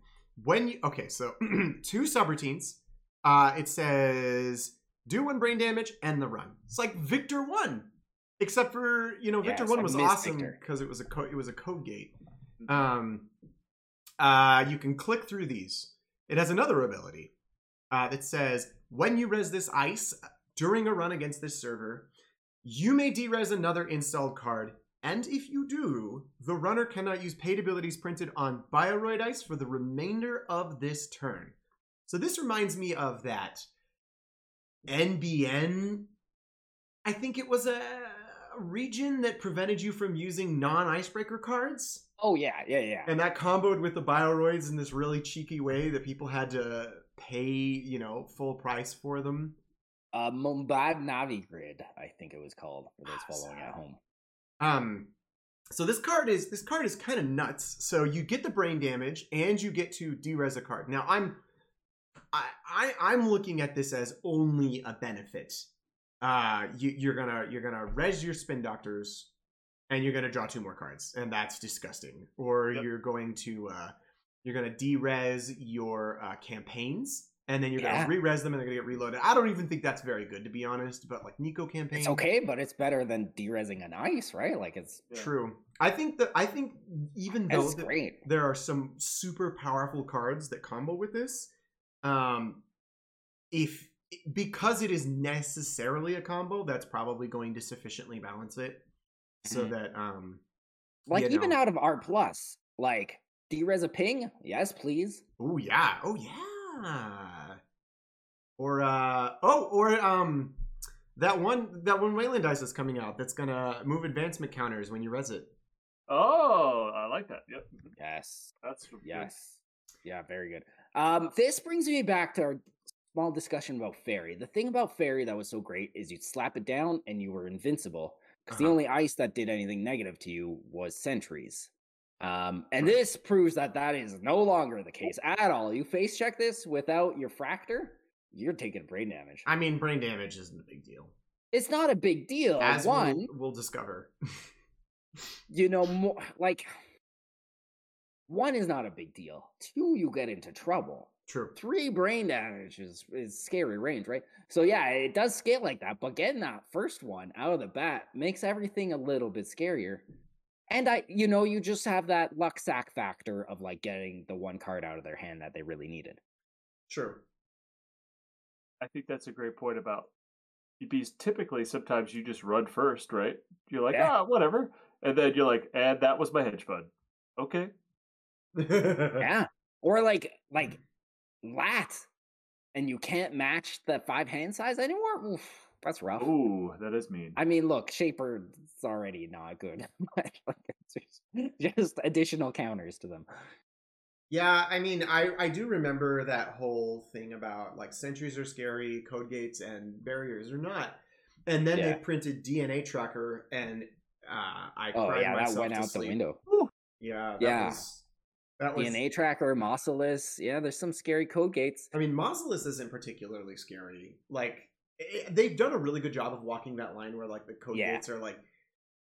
When you okay, so two subroutines. Uh, it says do one brain damage and the run. It's like Viktor one, except for you know Viktor it's one was awesome because it was a co- it was a code gate. Um, uh, you can click through these. It has another ability uh, that says when you res this ice during a run against this server, you may derez another installed card, and if you do, the runner cannot use paid abilities printed on Bioroid Ice for the remainder of this turn. So this reminds me of that NBN. I think it was a region that prevented you from using non-icebreaker cards. Oh yeah, yeah, yeah. And that comboed with the bioroids in this really cheeky way that people had to pay, you know, full price for them. Uh, Mumbad Navi Grid, I think it was called for those following at home. Um so this card is this card is kind of nuts. So you get the brain damage and you get to derez a card. Now I'm I, I I'm looking at this as only a benefit. Uh you, you're gonna you're gonna res your spin doctors and you're gonna draw two more cards, and that's disgusting. Or Yep. you're going to uh you're gonna derez your uh, campaigns, and then you're Yeah. gonna re-res them, and they're gonna get reloaded. I don't even think that's very good, to be honest. But like Nico campaign, It's okay, but it's better than derezzing an ice, right? Like it's Yeah. True. I think that I think even though it's that great. there are some super powerful cards that combo with this, um, if because it is necessarily a combo, that's probably going to sufficiently balance it so Mhm. that um, Like even know. out of R plus, like derez a ping, yes, please. oh yeah, oh yeah, or uh, oh or um, that one that one Wayland dice is coming out that's gonna move advancement counters when you res it. Oh, I like that. Yep. Yes, That's good. yes, yeah, very good. Um, this brings me back to our small discussion about Faerie. The thing about Faerie that was so great is you'd slap it down and you were invincible because the Uh-huh. only ice that did anything negative to you was sentries. Um, and this proves that that is no longer the case at all. You face check this without your fractor, you're taking brain damage. I mean, brain damage isn't a big deal, It's not a big deal. as One, we'll, we'll discover. you know, more like one is not a big deal. Two, you get into trouble. True. Three brain damage is, is scary range, right? So yeah, it does scale like that, but getting that first one out of the bat makes everything a little bit scarier. And I, you know, you just have that luck sack factor of like getting the one card out of their hand that they really needed. True. I think that's a great point about because typically sometimes you just run first, right? You're like, Yeah. ah, whatever. And then you're like, and that was my hedge fund. Okay. Yeah. Or like like lat, and you can't match the five hand size anymore. Oof, that's rough. Ooh, that is mean. I mean, look, Shaper's already not good. but, like, it's just, just additional counters to them. Yeah, I mean, I I do remember that whole thing about like sentries are scary, code gates and barriers are not. And then Yeah. they printed DNA tracker, and uh, I Oh cried yeah, that went to out the sleep. window. Yeah, that Yeah. was that was. DNA tracker, Mausolus. Yeah, there's some scary code gates. I mean, Mausolus isn't particularly scary. Like i they've done a really good job of walking that line where like the code Yeah. gates are like,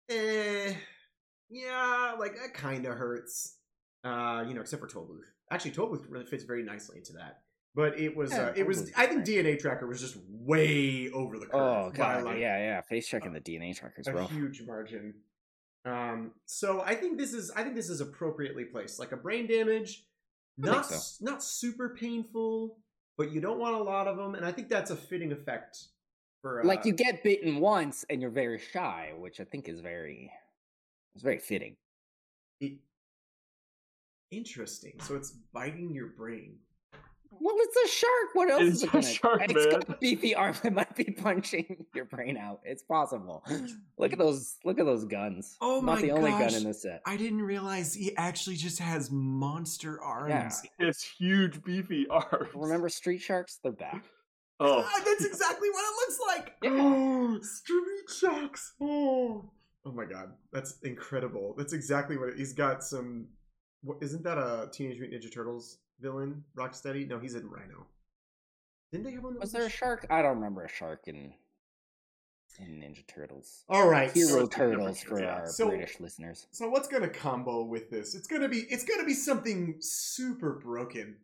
eh, yeah, like that kind of hurts. Uh, you know, except for Tollbooth. Actually, Tollbooth really fits very nicely into that. But it was, Yeah, uh, it was. I think. DNA Tracker was just way over the curve. Oh god, like, yeah, yeah. Face checking the DNA trackers, a bro. huge margin. Um, so I think this is I think this is appropriately placed. Like a brain damage, I not so. not super painful, but you don't want a lot of them, and I think that's a fitting effect for uh, like you get bitten once and you're very shy, which I think is very, it's very fitting. it- interesting. So it's biting your brain. Well, it's a shark. What else It's is it a gonna? shark, it's man. got a beefy arm that might be punching your brain out. It's possible. Look at those. Look at those guns. Oh Not my the only gun in this set. I didn't realize he actually just has monster arms. Yeah, It's huge, beefy arms. Remember Street Sharks? They're back. Oh, Ah, that's exactly what it looks like. Yeah. Oh, street sharks. Oh. oh my god, that's incredible. That's exactly what it, he's got. Some. What, isn't that a Teenage Mutant Ninja Turtles villain? Rocksteady? No, he's in Rhino. Didn't they have one? that Was there a shark? I don't remember a shark in in Ninja Turtles. All right. Hero So, Turtles for yeah. our So- British listeners. so what's gonna combo with this? It's gonna be. It's gonna be something super broken.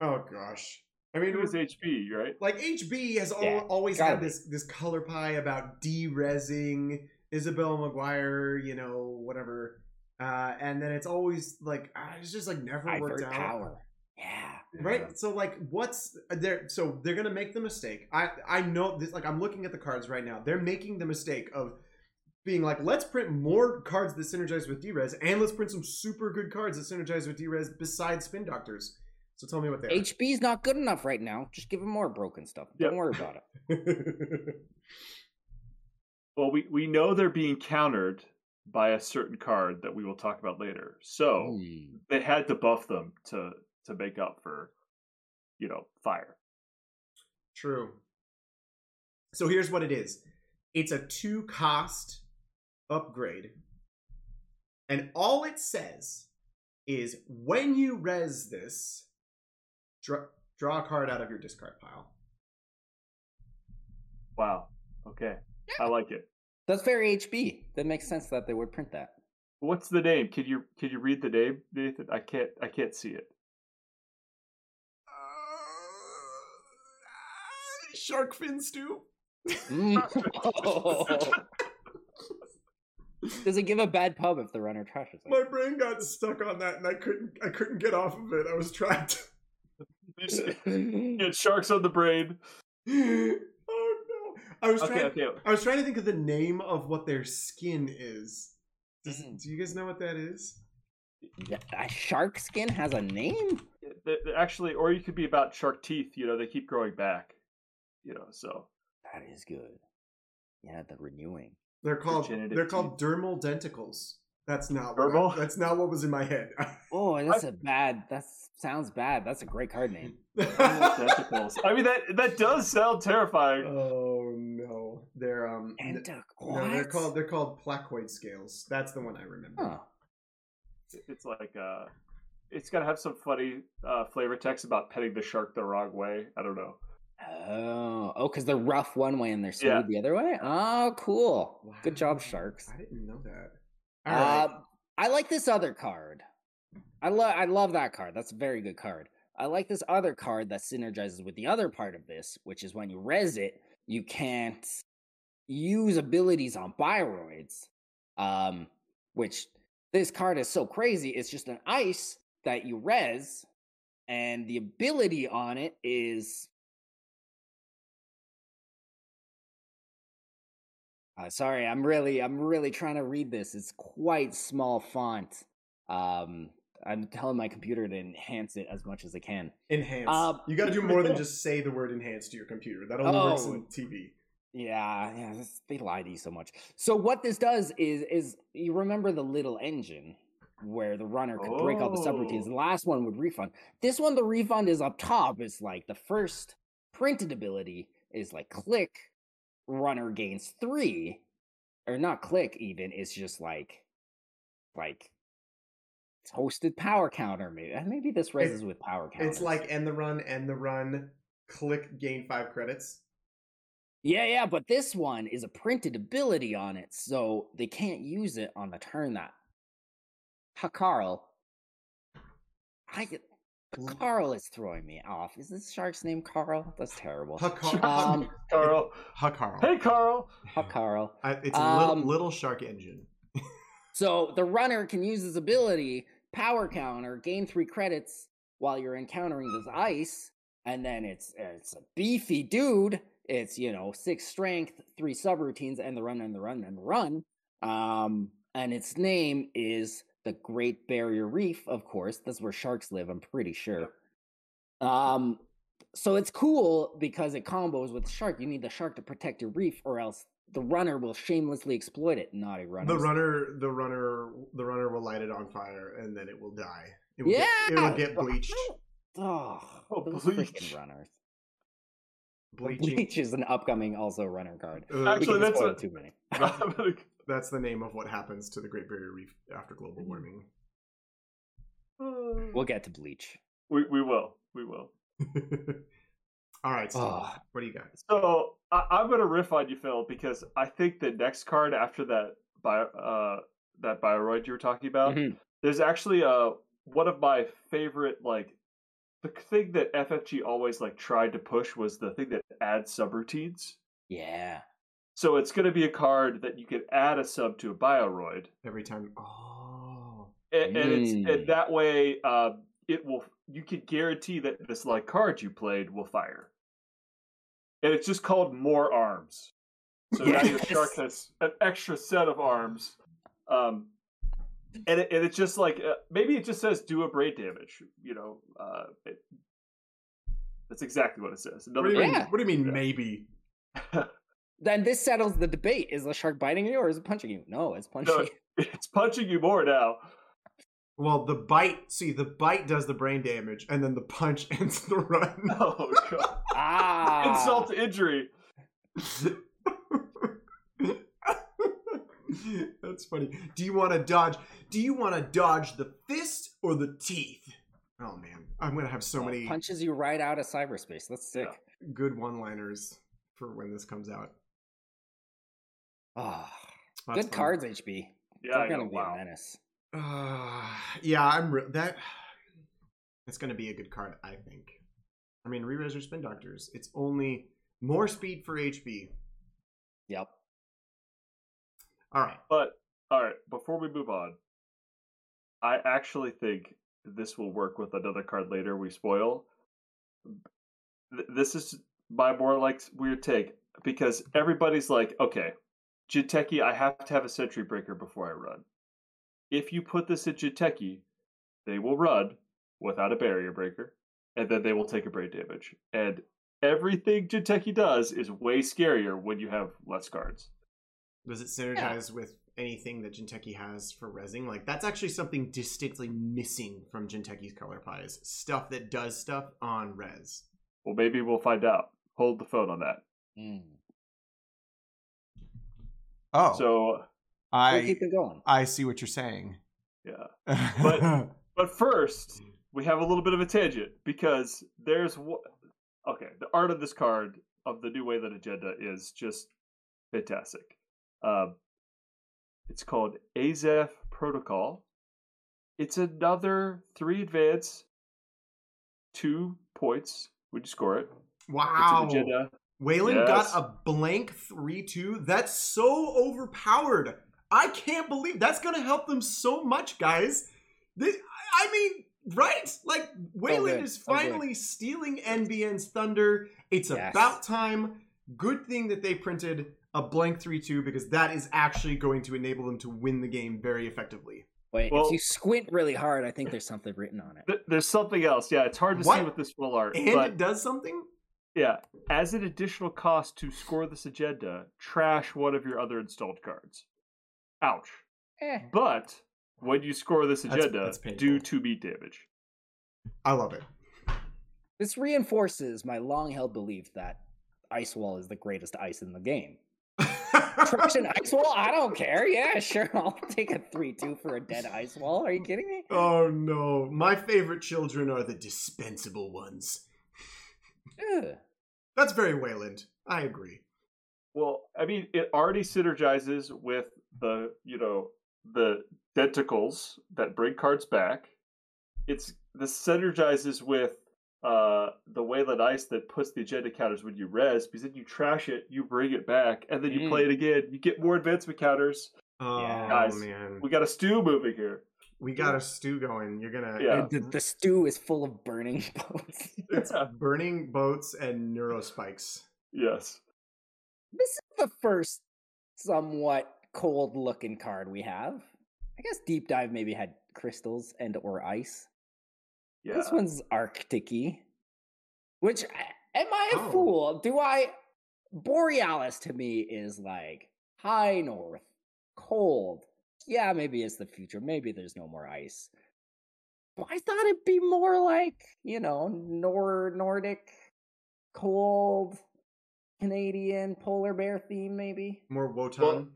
Oh gosh. I mean, it was HB, right? like HB has al- always had be. this this color pie about de-resing Isabel McGuire, you know, whatever. Uh, and then it's always like ah, it's just like never worked Divert out. power. Yeah. Right? So like what's there so they're gonna make the mistake. I I know this like I'm looking at the cards right now. They're making the mistake of being like, let's print more cards that synergize with D-Res, and let's print some super good cards that synergize with D-Res besides Spin Doctors. So tell me what they are. is not good enough right now. Just give him more broken stuff. Don't worry about it. Well, we, we know they're being countered by a certain card that we will talk about later. So Hmm. they had to buff them to to make up for, you know, fire. True. So here's what it is. It's a two cost upgrade. And all it says is when you res this, draw, draw a card out of your discard pile. Wow. Okay. Yeah. I like it. That's very HB. That makes sense that they would print that. What's the name? Could you could you read the name, Nathan? I can't I can't see it. Uh, shark fin stew. Mm. Does it give a bad pub if the runner trashes it? My brain got stuck on that and I couldn't I couldn't get off of it. I was trapped. You Get sharks on the brain. No. I was Okay, trying okay. I was trying to think of the name of what their skin is. Does, Mm. Do you guys know what that is? A shark skin has a name? They- they Actually, or you could be about shark teeth. You know, they keep growing back. You know, so That is good. Yeah, the renewing. They're called they're called dermal denticles. That's not Dermal? What I- that's not what was in my head. Oh, that's a bad. That sounds bad. That's a great card name. I mean, that that does sound terrifying. oh no, they're um n- Entac- no, they're called they're called placoid scales. That's the one I remember. Huh. It's like uh, it's gotta have some funny uh, flavor text about petting the shark the wrong way. I don't know. Oh, oh, because they're rough one way and they're smooth Yeah. the other way. Oh, cool. Good job, sharks. I didn't know that. Uh, I like this other card. I love I love that card. That's a very good card. I like this other card that synergizes with the other part of this, which is when you res it, you can't use abilities on bioroids. Um, which this card is so crazy. It's just an ice that you res, and the ability on it is Uh, sorry, I'm really, I'm really trying to read this. It's quite small font. Um, I'm telling my computer to enhance it as much as I can. enhance. um, you got to do more than just say the word enhance to your computer. That only works Oh. in TV. Yeah, yeah, this, they lie to you so much. So what this does is, is you remember the little engine where the runner could break all the subroutines. Oh. The last one would refund. This one, the refund is up top. It's like the first printed ability is like click, runner gains three, or not click even. It's just like, like hosted power counter. Maybe uh, maybe this raises with power counter. It's like end the run, end the run, click, gain five credits. Yeah, yeah, but this one is a printed ability on it, so they can't use it on the turn that. Ha, Carl. I Carl is throwing me off. Is this shark's name Carl? That's terrible. Ha, Um, Carl. ha, Carl. Hey, Carl. Ha, Carl. I, it's a little, um, little shark engine. So the runner can use his ability, power counter, gain three credits while you're encountering this ice, and then it's it's a beefy dude. It's you know six strength, three subroutines, and the run and the run and the run. Um, and its name is the Great Barrier Reef, of course. That's where sharks live. I'm pretty sure. Um, so it's cool because it combos with the shark. You need the shark to protect your reef, or else the runner will shamelessly exploit it. Naughty runner. The runner, the runner, the runner will light it on fire, and then it will die. It will yeah, get, it will get bleached. Oh, Oh, those bleach. freaking runners. Bleaching. Bleach is an upcoming also runner card. Uh, Actually, that's a- too many. I'm gonna- that's the name of what happens to the Great Barrier Reef after global warming. We'll get to bleach. we we will we will. All right, Steve, Oh. what do you got? So I, I'm gonna riff on you, Phil, because I think the next card after that bio uh that Bioroid you were talking about, Mhm. there's actually uh one of my favorite like the thing that FFG always like tried to push was the thing that adds subroutines. Yeah. So it's gonna be a card that you can add a sub to a Bioroid, Every time. Oh, and, and it's and that way uh, it will you can guarantee that this like card you played will fire. And it's just called more arms. So now your shark has an extra set of arms. Um, and it, and it's just like uh, maybe it just says do a braid damage. You know, uh, it, that's exactly what it says. what do you mean? What do you mean? Yeah. Maybe. Then this settles the debate. Is the shark biting you or is it punching you? No, it's punching No, you. it's punching you more now. Well, the bite. See, the bite does the brain damage, and then the punch ends the run. Oh god! Ah. Insult to injury. That's funny. Do you want to dodge? Do you want to dodge the fist or the teeth? Oh man, I'm gonna have so Oh, many punches you right out of cyberspace. That's sick. good one-liners for when this comes out. Ah, That's good fun. cards, HB. Yeah, They're I know. gonna be Wow. a menace. Uh, yeah, I'm re- that. It's gonna be a good card, I think. I mean, re-res or spin doctors. It's only more speed for HB. Yep. All right. But all right, before we move on, I actually think this will work with another card later we spoil. This is my more like weird take because everybody's like, okay, Jinteki, I have to have a Sentry Breaker before I run. If you put this in Jinteki, they will run without a Barrier Breaker, and then they will take a brain damage. And everything Jinteki does is way scarier when you have less guards. Does it synergize with anything that Jinteki has for resing? Like that's actually something distinctly missing from Jinteki's color pies. Stuff that does stuff on res. Well, maybe we'll find out. Hold the phone on that. Mm. Oh, So, I keep it going. I see what you're saying. yeah. but But first, we have a little bit of a tangent because there's wh- okay. The art of this card of the new way that agenda is just fantastic. Um, it's called Azef Protocol. It's another three advance, two points when you score it. Wow. It's an agenda. Wayland Yes. got a blank 3 2. That's so overpowered. I can't believe that's going to help them so much, guys. This, I mean, right? Like, Wayland good, is so good. finally stealing NBN's thunder. It's Yes. about time. Good thing that they printed a blank 3 2 because that is actually going to enable them to win the game very effectively. Wait, Well- if you squint really hard, I think there's something written on it. Th- There's something else. Yeah, it's hard to What? see with this full art. And but it does something? Yeah, as an additional cost to score this agenda, trash one of your other installed cards. Ouch. Eh. But when you score this agenda, that's painful. do two meat damage. I love it. This reinforces my long-held belief that Ice Wall is the greatest ice in the game. Trash an Ice Wall? I don't care. Yeah, sure. I'll take a 3-2 for a dead Ice Wall. Are you kidding me? oh no. My favorite children are the dispensable ones. Ugh. That's very Wayland. I agree. Well, I mean, it already synergizes with the, you know, the denticles that bring cards back. It's this synergizes with uh the Wayland Ice that puts the agenda counters when you res, because then you trash it, you bring it back, and then you play it again. You get more advancement counters. Oh Yeah. Guys, man, We got a stew moving here. We got a stew going. You're gonna Yeah. The, the stew is full of burning boats. It's burning boats and neurospikes. Yes. this is the first somewhat cold looking card we have. I guess deep dive maybe had crystals and or ice. Yeah. This one's arctic-y. Which am I a Oh. fool? Do I Borealis to me is like high north, cold. Yeah, maybe it's the future. Maybe there's no more ice. But I thought it'd be more like, you know, Nor Nordic, cold, Canadian polar bear theme, maybe. More Wotan. Well-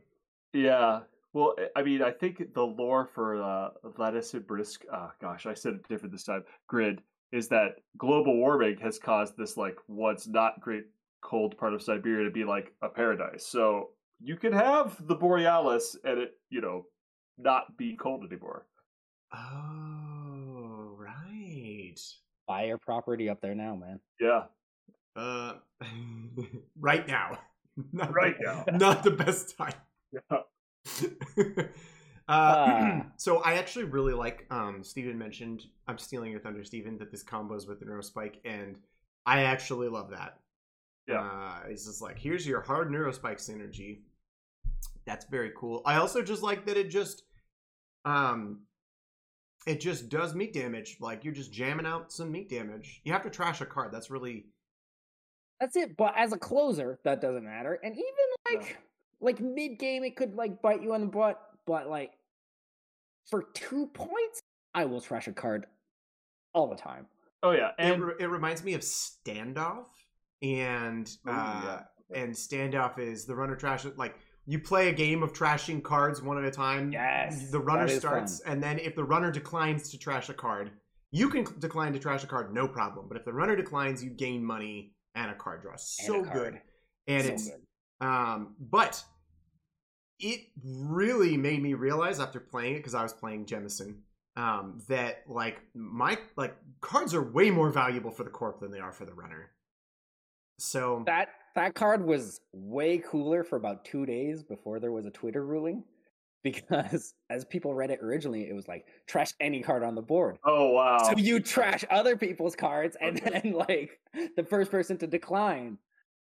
Yeah. Well, I- I mean, I think the lore for uh, Vladis Brisk, uh, gosh, I said it different this time, grid, is that global warming has caused this, like, what's not great cold part of Siberia to be like a paradise. So you can have the Borealis and it, you know, not be cold anymore. oh right. Buy your property up there now, man. Yeah. Uh, right now. Not Right the- now. Not the best time. Yeah. uh, Ah. so I actually really like um Steven mentioned I'm stealing your thunder, Steven, that this combos with the neurospike, and I actually love that. Yeah. Uh it's just like here's your hard neurospike synergy. That's very cool. I also just like that it just um it just does meat damage. Like you're just jamming out some meat damage. You have to trash a card. That's really That's it. But as a closer, that doesn't matter. And even Yeah. like like mid game, it could like bite you on the butt. But like for two points, I will trash a card all the time. Oh, yeah. it, And re- it reminds me of standoff and Ooh, uh yeah. and standoff is the runner trash like you play a game of trashing cards one at a time Yes, the runner starts fun. and then if the runner declines to trash a card you can decline to trash a card no problem but if the runner declines you gain money and a card draw so card. good and So it's good. um, but it really made me realize after playing it because I was playing Jemison um, that like my like cards are way more valuable for the corp than they are for the runner. So that that card was way cooler for about two days before there was a Twitter ruling. Because as people read it originally, it was like trash any card on the board. oh, wow. So you trash other people's cards and then like the first person to decline.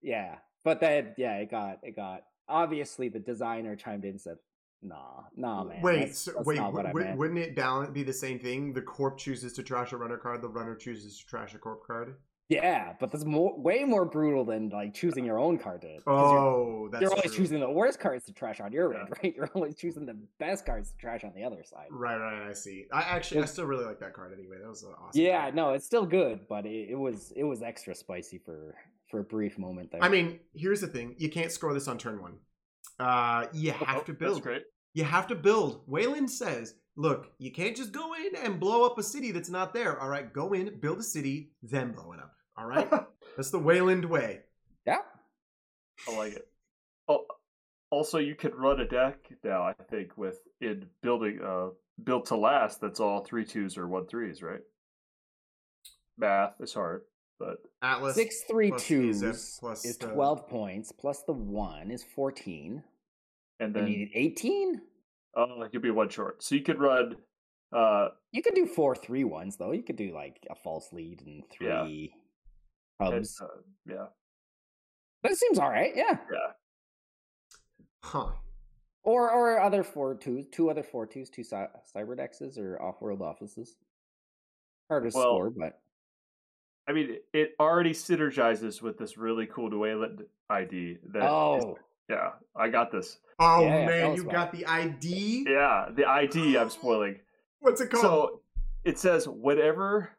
Yeah. But then yeah, it got it got obviously the designer chimed in and said, nah, nah man. wait, that's- so, that's wait, not what I w- meant." wouldn't it balance be the same thing? The corp chooses to trash a runner card, the runner chooses to trash a corp card. Yeah, but that's more way more brutal than like choosing your own card to 'cause you're- Oh, that's you're, always true. choosing the worst cards to trash on your Yeah. end, right? You're always choosing the best cards to trash on the other side. Right, right. I see. I actually, I still really like that card anyway. That was awesome. Yeah, card. no, it's still good, but it, it was it was extra spicy for for a brief moment there. I mean, here's the thing: you can't score this on turn one. Uh, you have Oh, to That's build. great. You have to build. Wayland says, "Look, you can't just go in and blow up a city that's not there. All right, go in, build a city, then blow it up. All right, that's the Wayland way." yeah, I like it. Oh, also, you can run a deck now. I think with in building uh built to last. That's all three twos or one threes, right? Math is hard, but Atlas six three plus twos Azef plus is the- twelve points plus the one is fourteen. and Then then you need eighteen. oh, you'll be one short. So you could run. Uh, You could do four three ones though. You could do like a false lead and three and, hubs. uh, yeah, But it seems all right, yeah. yeah. Huh. Or or other four twos, two other four twos, two cy- cyber dexes or off world offices. Harder to Well, score, but I mean, it- it already synergizes with this really cool Wayland ID. That is- oh, yeah, I got this. Oh Yeah, yeah, man, you about got the ID. Yeah, the ID I'm spoiling. What's it called? So it says whatever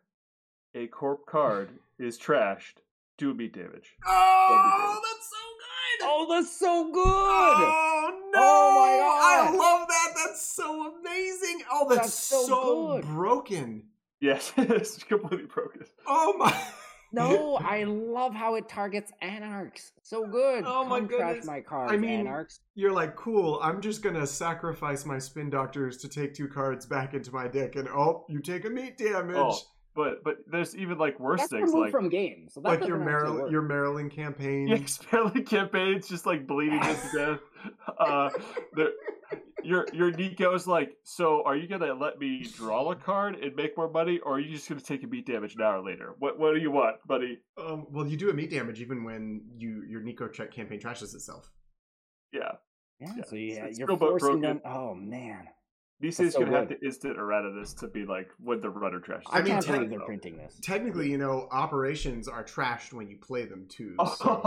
a corp card is trashed, do meat damage. oh, that's so good. oh, that's so good. Oh no! Oh, my god! I love that. That's so amazing. Oh, that's, That's so so, broken. Yes, it's completely broken. Oh my. No, I love how it targets anarchs. So good. Oh my Come trash goodness. my cards, I mean, anarchs. You're like, cool. I'm just gonna sacrifice my spin doctors to take two cards back into my deck, and oh, you take a meat damage. Oh, But but there's even like worse That's things like from games. So like your doesn't Marilyn, work. your Marilyn campaign. yeah, Expelling campaigns just like bleeding to death. Uh, there, your your Nico's like, so are you gonna let me draw a card and make more money, or are you just gonna take a meat damage an hour later? What what do you want, buddy? Um, well, you do a meat damage even when you your Nico check campaign trashes itself. Yeah, Yeah, Yeah, so you, it's- it's you're forcing broken. them. Oh man, Nisei's so gonna have good. to instant errata this to be like when the rudder trash. I I, mean, can't believe they're printing this. Technically, you know, operations are trashed when you play them too. Oh, so,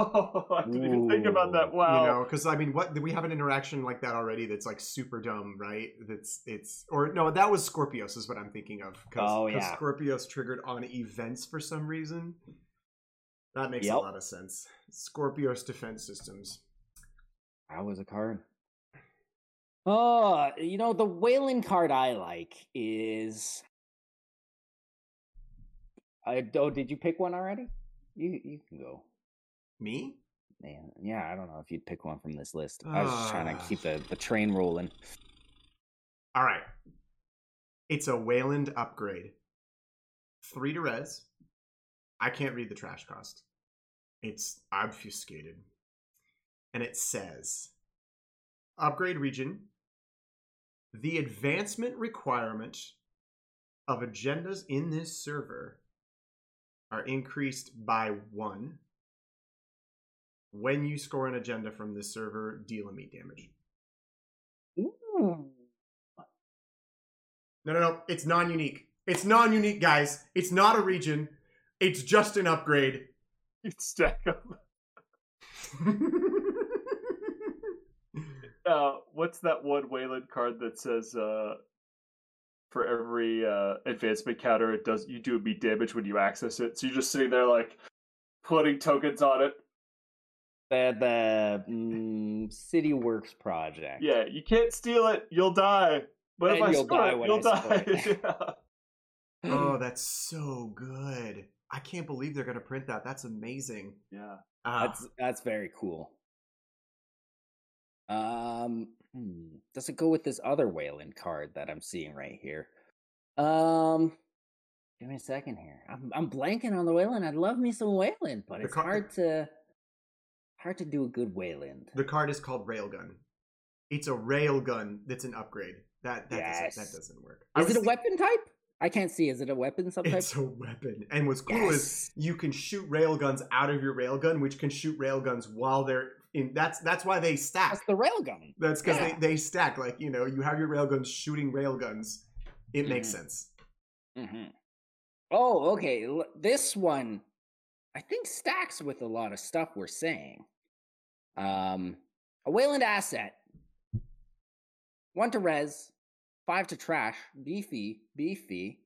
Oh, I didn't even think about that. Wow. You know, because I mean, what we have an interaction like that already. That's like super dumb, right? That's it's or no, that was Scorpios is what I'm thinking of. Cause, Oh, 'cause yeah. Scorpios triggered on events for some reason. That makes a lot of sense. Scorpios defense systems. That was a card. Oh, you know, the Wayland card I like is. I, oh, did you pick one already? You you can go. Me? Man, yeah, I don't know if you'd pick one from this list. I was just trying to keep the, the train rolling. All right. It's a Wayland upgrade. Three to res. I can't read the trash cost. It's obfuscated. And it says Upgrade region. The advancement requirement of agendas in this server are increased by one. When you score an agenda from this server, deal meat damage. Ooh. No, no, no. It's non unique. It's non unique, guys. It's not a region. It's just an upgrade. It's stack up. Uh, what's that one Wayland card that says uh, for every uh, advancement counter, it does you do a meat damage when you access it. So you're just sitting there like putting tokens on it. The the mm, City Works project. Yeah, you can't steal it. You'll die. But if I you'll score die it, when you'll I die. yeah. oh, that's so good. I can't believe they're going to print that. That's amazing. yeah. Uh, That's that's very cool. Um, hmm, does it go with this other Wayland card that I'm seeing right here? Um, give me a second here. I'm I'm blanking on the Wayland. I'd love me some Wayland, but The it's hard to hard to do a good Wayland. the card is called Railgun. It's a railgun that's an upgrade. That that, Yes. doesn't, that doesn't work. Is it a thi- weapon type? I can't see. Is it a weapon subtype? It's a weapon. And what's cool is you can shoot railguns out of your railgun, which can shoot railguns while they're in. That's that's why they stack. That's the railgun. That's because Yeah. they, they stack. Like, you know, you have your railguns shooting railguns. It makes Mhm. sense. hmm Oh, okay. l- This one, I think, stacks with a lot of stuff we're saying. Um, a Wayland asset, one to res, five to trash, beefy, beefy.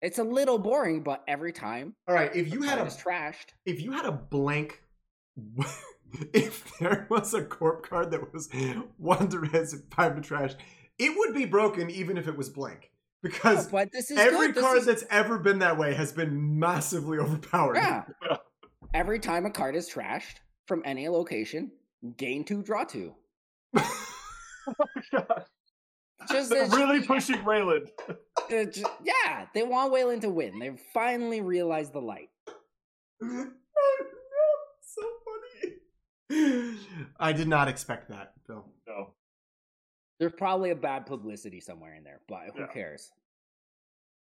It's a little boring, but every time All right, if you had a trashed, if you had a blank if there was a corp card that was one to res five to trash, it would be broken even if it was blank. Oh, Because but this is every. This card is- that's ever been that way has been massively overpowered. yeah. Every time a card is trashed from any location, gain two, draw two. Just They're it's- really pushing Wayland. Uh, ju- yeah, they want Wayland to win. They've finally realized the light. oh no, so funny. I did not expect that, Phil. No. There's probably a bad publicity somewhere in there, but who Yeah. cares?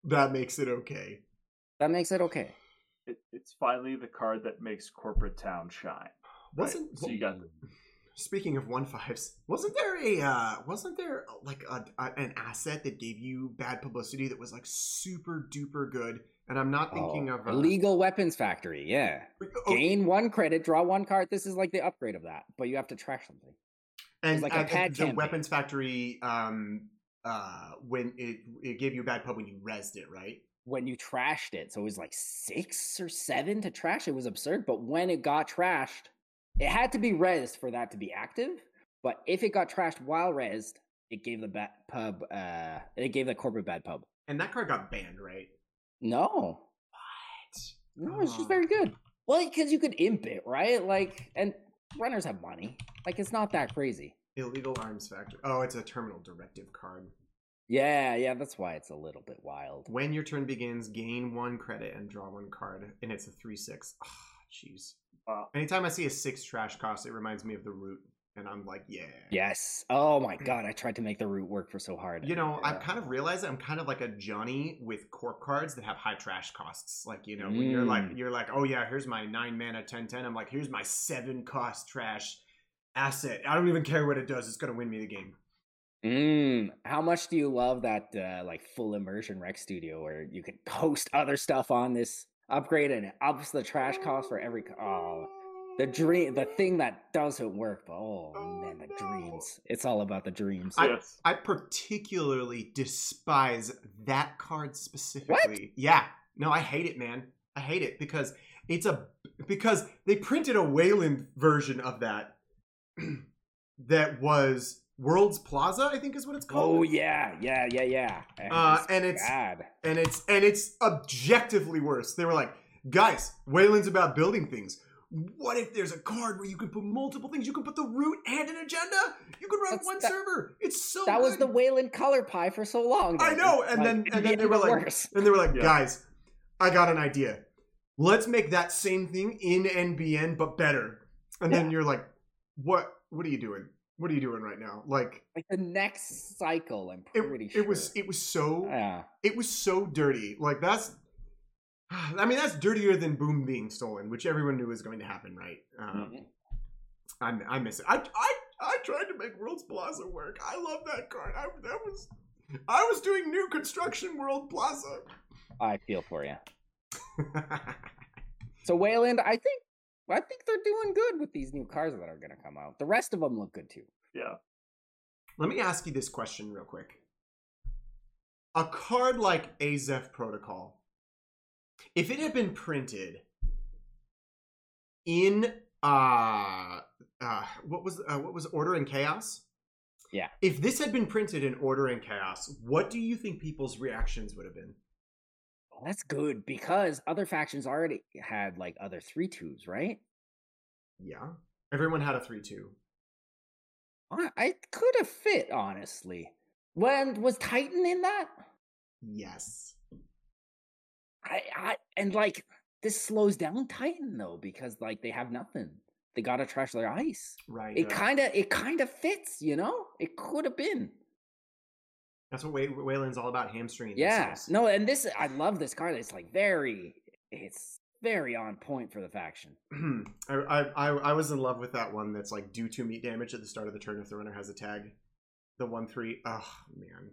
That makes it okay. That makes it okay. It, it's finally the card that makes corporate town shine. Wasn't so you got Speaking of one fives, wasn't there a uh, wasn't there like a, a, an asset that gave you bad publicity that was like super duper good? And I'm not thinking Oh, of uh, Illegal Weapons Factory, yeah. oh, Gain one credit, draw one card. This is like the upgrade of that, but you have to trash something. and like a uh, the campaign. weapons factory um uh when it it gave you a bad pub when you rezzed it, right? When you trashed it, so it was like six or seven to trash. It was absurd, but when it got trashed, it had to be rezzed for that to be active. But if it got trashed while rezzed, it gave the bad pub. Uh, it gave the corporate bad pub. And that card got banned, right? No, What? no, it's just Oh. very good. Well, because you could imp it, right? Like, and runners have money. Like, it's not that crazy. Illegal arms factory. Oh, it's a terminal directive card. Yeah, yeah, that's why it's a little bit wild. When your turn begins, gain one credit and draw one card, and it's a three six. Ah, jeez. Wow. Anytime I see a six trash cost, it reminds me of the root. And I'm like, yeah, Yes. Oh my god, I tried to make the root work for so hard. You know, I've kind of realized that I'm kind of like a Johnny with corp cards that have high trash costs. Like, you know, when you're like Mm. you're like, oh yeah, here's my nine mana, 10 10. I'm like, here's my seven cost trash asset. I don't even care what it does, it's gonna win me the game. Mm, how much do you love that uh, like full immersion rec studio where you can host other stuff on this upgrade and it ups the trash cost for every oh the dream the thing that doesn't work but oh, Oh, man the no. dreams it's all about the dreams I- yes. I particularly despise that card specifically. Yeah. No, I hate it, man. I hate it because it's a because they printed a Wayland version of that that was World's Plaza, I think is what it's called. oh yeah yeah yeah yeah and Uh, it's and it's bad and it's and it's objectively worse. They were like, guys, Wayland's about building things. What if there's a card where you can put multiple things? You can put the root and an agenda. You can run That's- one that- server. It's so that was the Wayland color pie for so long I know, and like, then- and then they were like- worse. And they were like, Yeah. guys, I got an idea. Let's make that same thing in NBN, but better. And then Yeah. you're like, what? What are you doing? What are you doing right now? Like like the next cycle i'm it, pretty it sure was. It was so. yeah It was so dirty. Like that's. I mean, that's dirtier than Boom being stolen, which everyone knew was going to happen, right? Um, Mhm. I, I miss it. I, I, I tried to make World's Plaza work. I love that card. I, that was. I was doing new construction World Plaza. i feel for you So Wayland, I think I think they're doing good with these new cars that are going to come out. The rest of them look good too. Yeah. Let me ask you this question real quick. A card like Azef Protocol, if it had been printed in uh uh what was uh, what was Order and Chaos? Yeah. If this had been printed in Order and Chaos, what do you think people's reactions would have been? Well, that's good because other factions already had like other three twos, right? Yeah. Everyone had a 3-2. I, I could have fit honestly. When was Titan in that? Yes. I, I and like this slows down Titan though because like they have nothing. They gotta trash their ice. Right. It kind of it kind of fits, you know. It could have been. That's what Way- Wayland's all about hamstringing Yeah. No, and this I love this card. It's like very it's very on point for the faction. I, I I I was in love with that one that's like do two meat damage at the start of the turn if the runner has a tag. The one three. Oh man,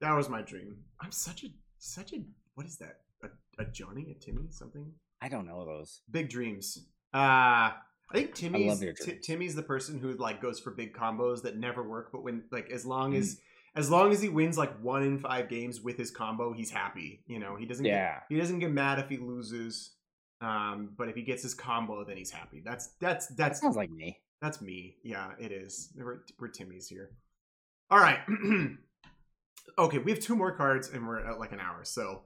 that was my dream. I'm such a such a what is that? A, a Johnny, a Timmy, something? I don't know those. Big dreams. Uh I think Timmy's Ti- dreams. Timmy's the person who like goes for big combos that never work, but when like as long Mm. as as long as he wins like one in five games with his combo, he's happy. You know, he doesn't get Yeah. he doesn't get mad if he loses. Um, but if he gets his combo, then he's happy. That's that's That sounds like me. that's me. Yeah, it is. We're, we're Timmy's here. All right. okay, we have two more cards, and we're at like an hour. So,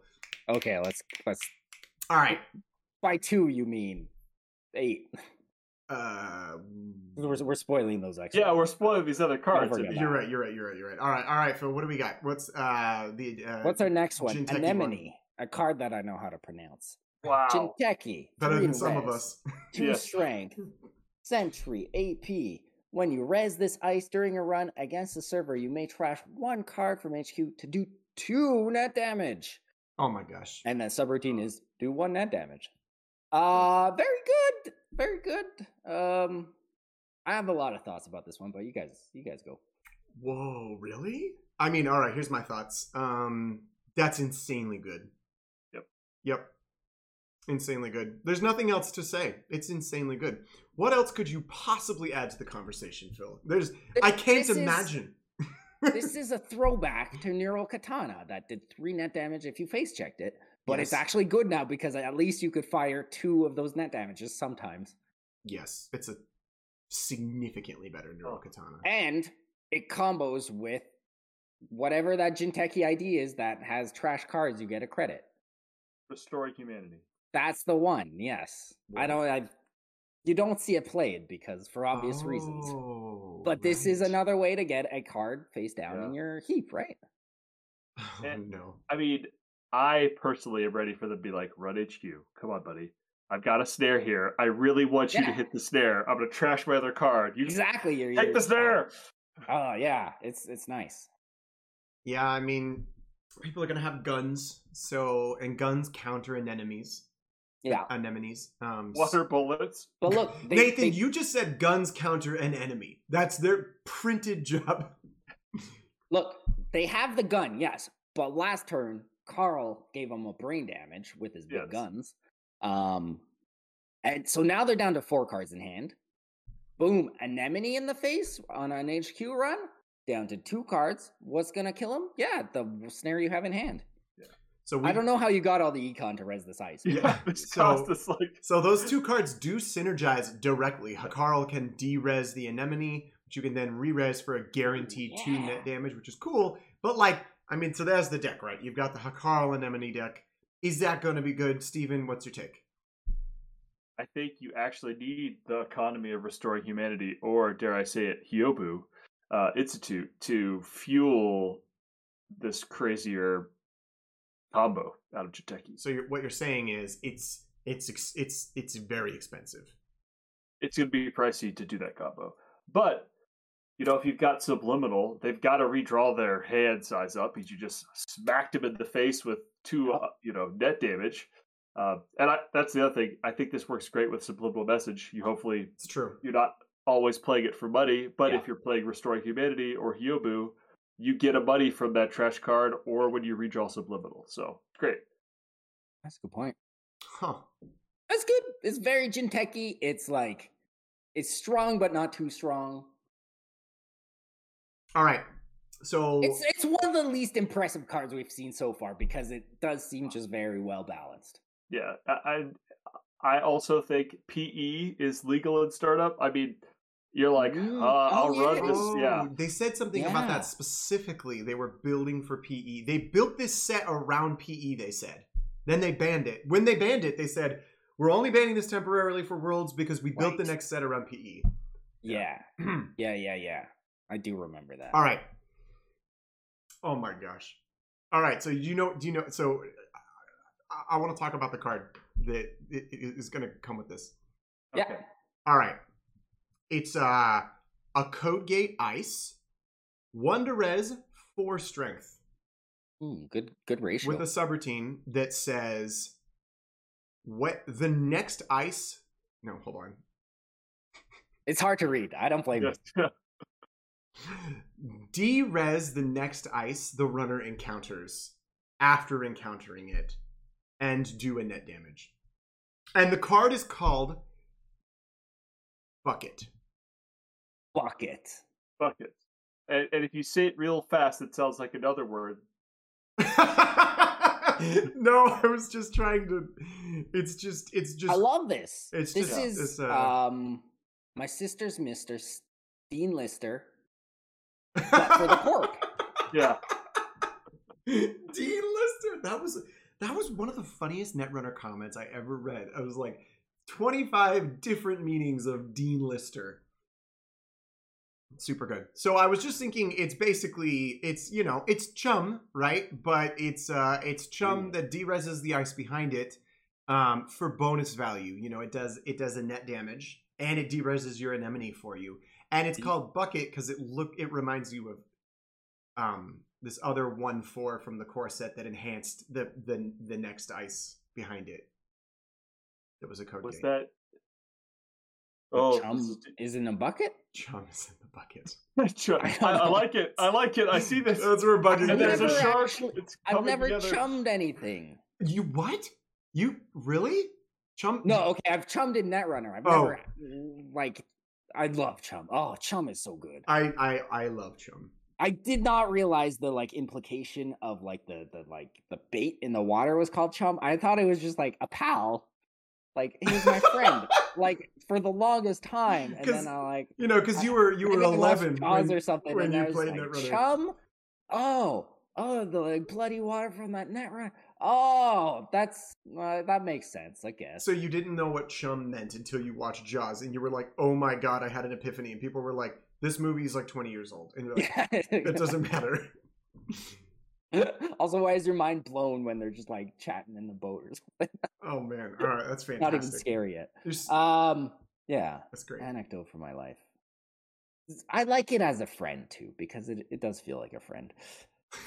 Okay, let's let's all right. by two you mean eight. Uh, We're, we're spoiling those extra. Yeah, we're spoiling these other cards. forget Timmy. that. you're right. You're right. You're right. You're right. All right. All right. Phil, what do we got? What's uh the uh, What's our next one? Jinteki one. Anemone, a card that I know how to pronounce. Wow. Jinteki, better than some of us? Two Yes. strength, Sentry, AP. When you res this ice during a run against the server, you may trash one card from HQ to do two net damage. Oh my gosh. And that subroutine is do one net damage. Uh very good. Very good. Um I have a lot of thoughts about this one, but you guys you guys go. Whoa, really? I mean, all right. Here's my thoughts. Um, that's insanely good. Yep. Yep. Insanely good. There's nothing else to say. It's insanely good. What else could you possibly add to the conversation, Phil? There's. I can't This is- imagine. This is a throwback to Neural Katana that did three net damage if you face checked it. But it's actually good now because at least you could fire two of those net damages sometimes. Yes, it's a significantly better neural Oh. katana. And it combos with whatever that Jinteki ID is that has trash cards, you get a credit. Restoring humanity. That's the one, yes. I don't I you don't see it played because for obvious reasons. Oh, But this is another way to get a card face down in your heap, right? Oh, And- no. I mean, I personally am ready for them to be like, run HQ. Come on, buddy. I've got a snare here. I really want you to hit the snare. I'm gonna trash my other card. You Exactly. You're, take you're- the uh, snare. Oh yeah, it's it's nice. Yeah, I mean, people are gonna have guns, so and guns counter anemones. Yeah. Anemones. Um, Water bullets. But look, they, Nathan, they- you just said guns counter an enemy. That's their printed job. look, they have the gun, yes. But last turn, Carl gave them a brain damage with his big Yes. guns. Um, and so now they're down to four cards in hand. Boom, anemone in the face on an HQ run. Down to two cards. What's gonna kill him? Yeah, the snare you have in hand. So we, I don't know how you got all the econ to res this ice. Yeah, Yeah, this so- like So those two cards do synergize directly. Carl can de-res the anemone, which you can then re-res for a guaranteed two net damage, which is cool. But like, I mean, so there's the deck, right? You've got the Hakarl anemone deck. Is that going to be good, Steven? What's your take? I think you actually need the economy of restoring humanity, or dare I say it, Hyoubu uh, Institute, to fuel this crazier combo out of Jinteki. So you're, what you're saying is it's it's it's it's very expensive. It's going to be pricey to do that combo. But, you know, if you've got Subliminal, they've got to redraw their hand size up because you just smacked him in the face with two, uh, you know, net damage. Uh, and I, that's the other thing. I think this works great with Subliminal Message. You hopefully It's true. you're not always playing it for money, but Yeah. if you're playing Restoring Humanity or Hyoubu, you get a money from that trash card or when you redraw Subliminal. So great. That's a good point. Huh. That's good. It's very Jinteki. It's like it's strong but not too strong. All right. So It's it's one of the least impressive cards we've seen so far because it does seem just very well balanced. Yeah, I I I also think PE is legal in startup. I mean, you're like, uh, Oh, I'll run this. Oh, Yeah, they said something about that specifically. They were building for PE. They built this set around PE, they said. Then they banned it. When they banned it, they said, We're only banning this temporarily for Worlds because we built the next set around PE. Yeah. Yeah, yeah, yeah. I do remember that. All right. Oh my gosh. All right. So you know, do you know? So I, I want to talk about the card that i- i- going to come with this. Yeah. All right. It's uh, a code gate ice, one to res, four strength, Ooh, good good ratio. with a subroutine that says, "What the next ice?" No, hold on. it's hard to read. I don't blame you. Yeah. De-res the next ice the runner encounters after encountering it, and do a net damage. And the card is called Bucket. Bucket. Bucket. And, and if you say it real fast, it sounds like another word. no, I was just trying to. It's just. It's just. I love this. it's this just- is it's, uh, um my sister's Mister Dean Lister. but for the corp. Yeah. Dean Lister. That was that was one of the funniest Netrunner comments I ever read. I was like, twenty five different meanings of Dean Lister. Super good. So I was just thinking, it's basically it's you know it's chum right, but it's uh it's chum Mm. that dereses the ice behind it, um for bonus value. You know it does it does a net damage and it dereses your anemone for you, and it's called bucket because it look it reminds you of um this other one four from the core set that enhanced the the the next ice behind it. That was a code Was gate. that? The Oh, chum this is in a bucket. Chum is in the bucket. I I, don't I know. like it. I like it. I see this. That's where bucket and there's a shark. actually- It's I've never together. chummed anything. You what? You really? Chum? No, okay, I've chummed in Netrunner. I've Oh. never like I love chum. Oh, chum is so good. I I I love chum. I did not realize the like implication of like the the like the bait in the water was called chum. I thought it was just like a pal. Like he was my friend. like for the longest time. and then I like You know, because you were you were maybe I watched eleven. When- or something. when and you I was played like, Netrunner. Chum? Oh, oh, the like bloody water from that net run. Oh, that's uh, that makes sense, I guess. So you didn't know what chum meant until you watched Jaws, and you were like, "Oh my god, I had an epiphany!" And people were like, "This movie is like twenty years old," and you're like, "It doesn't matter." also, why is your mind blown when they're just like chatting in the boat or something? Oh man! All right, that's fantastic. Not even scary yet. There's- Um, yeah, that's great. anecdote for my life. I like it as a friend too because it, it does feel like a friend.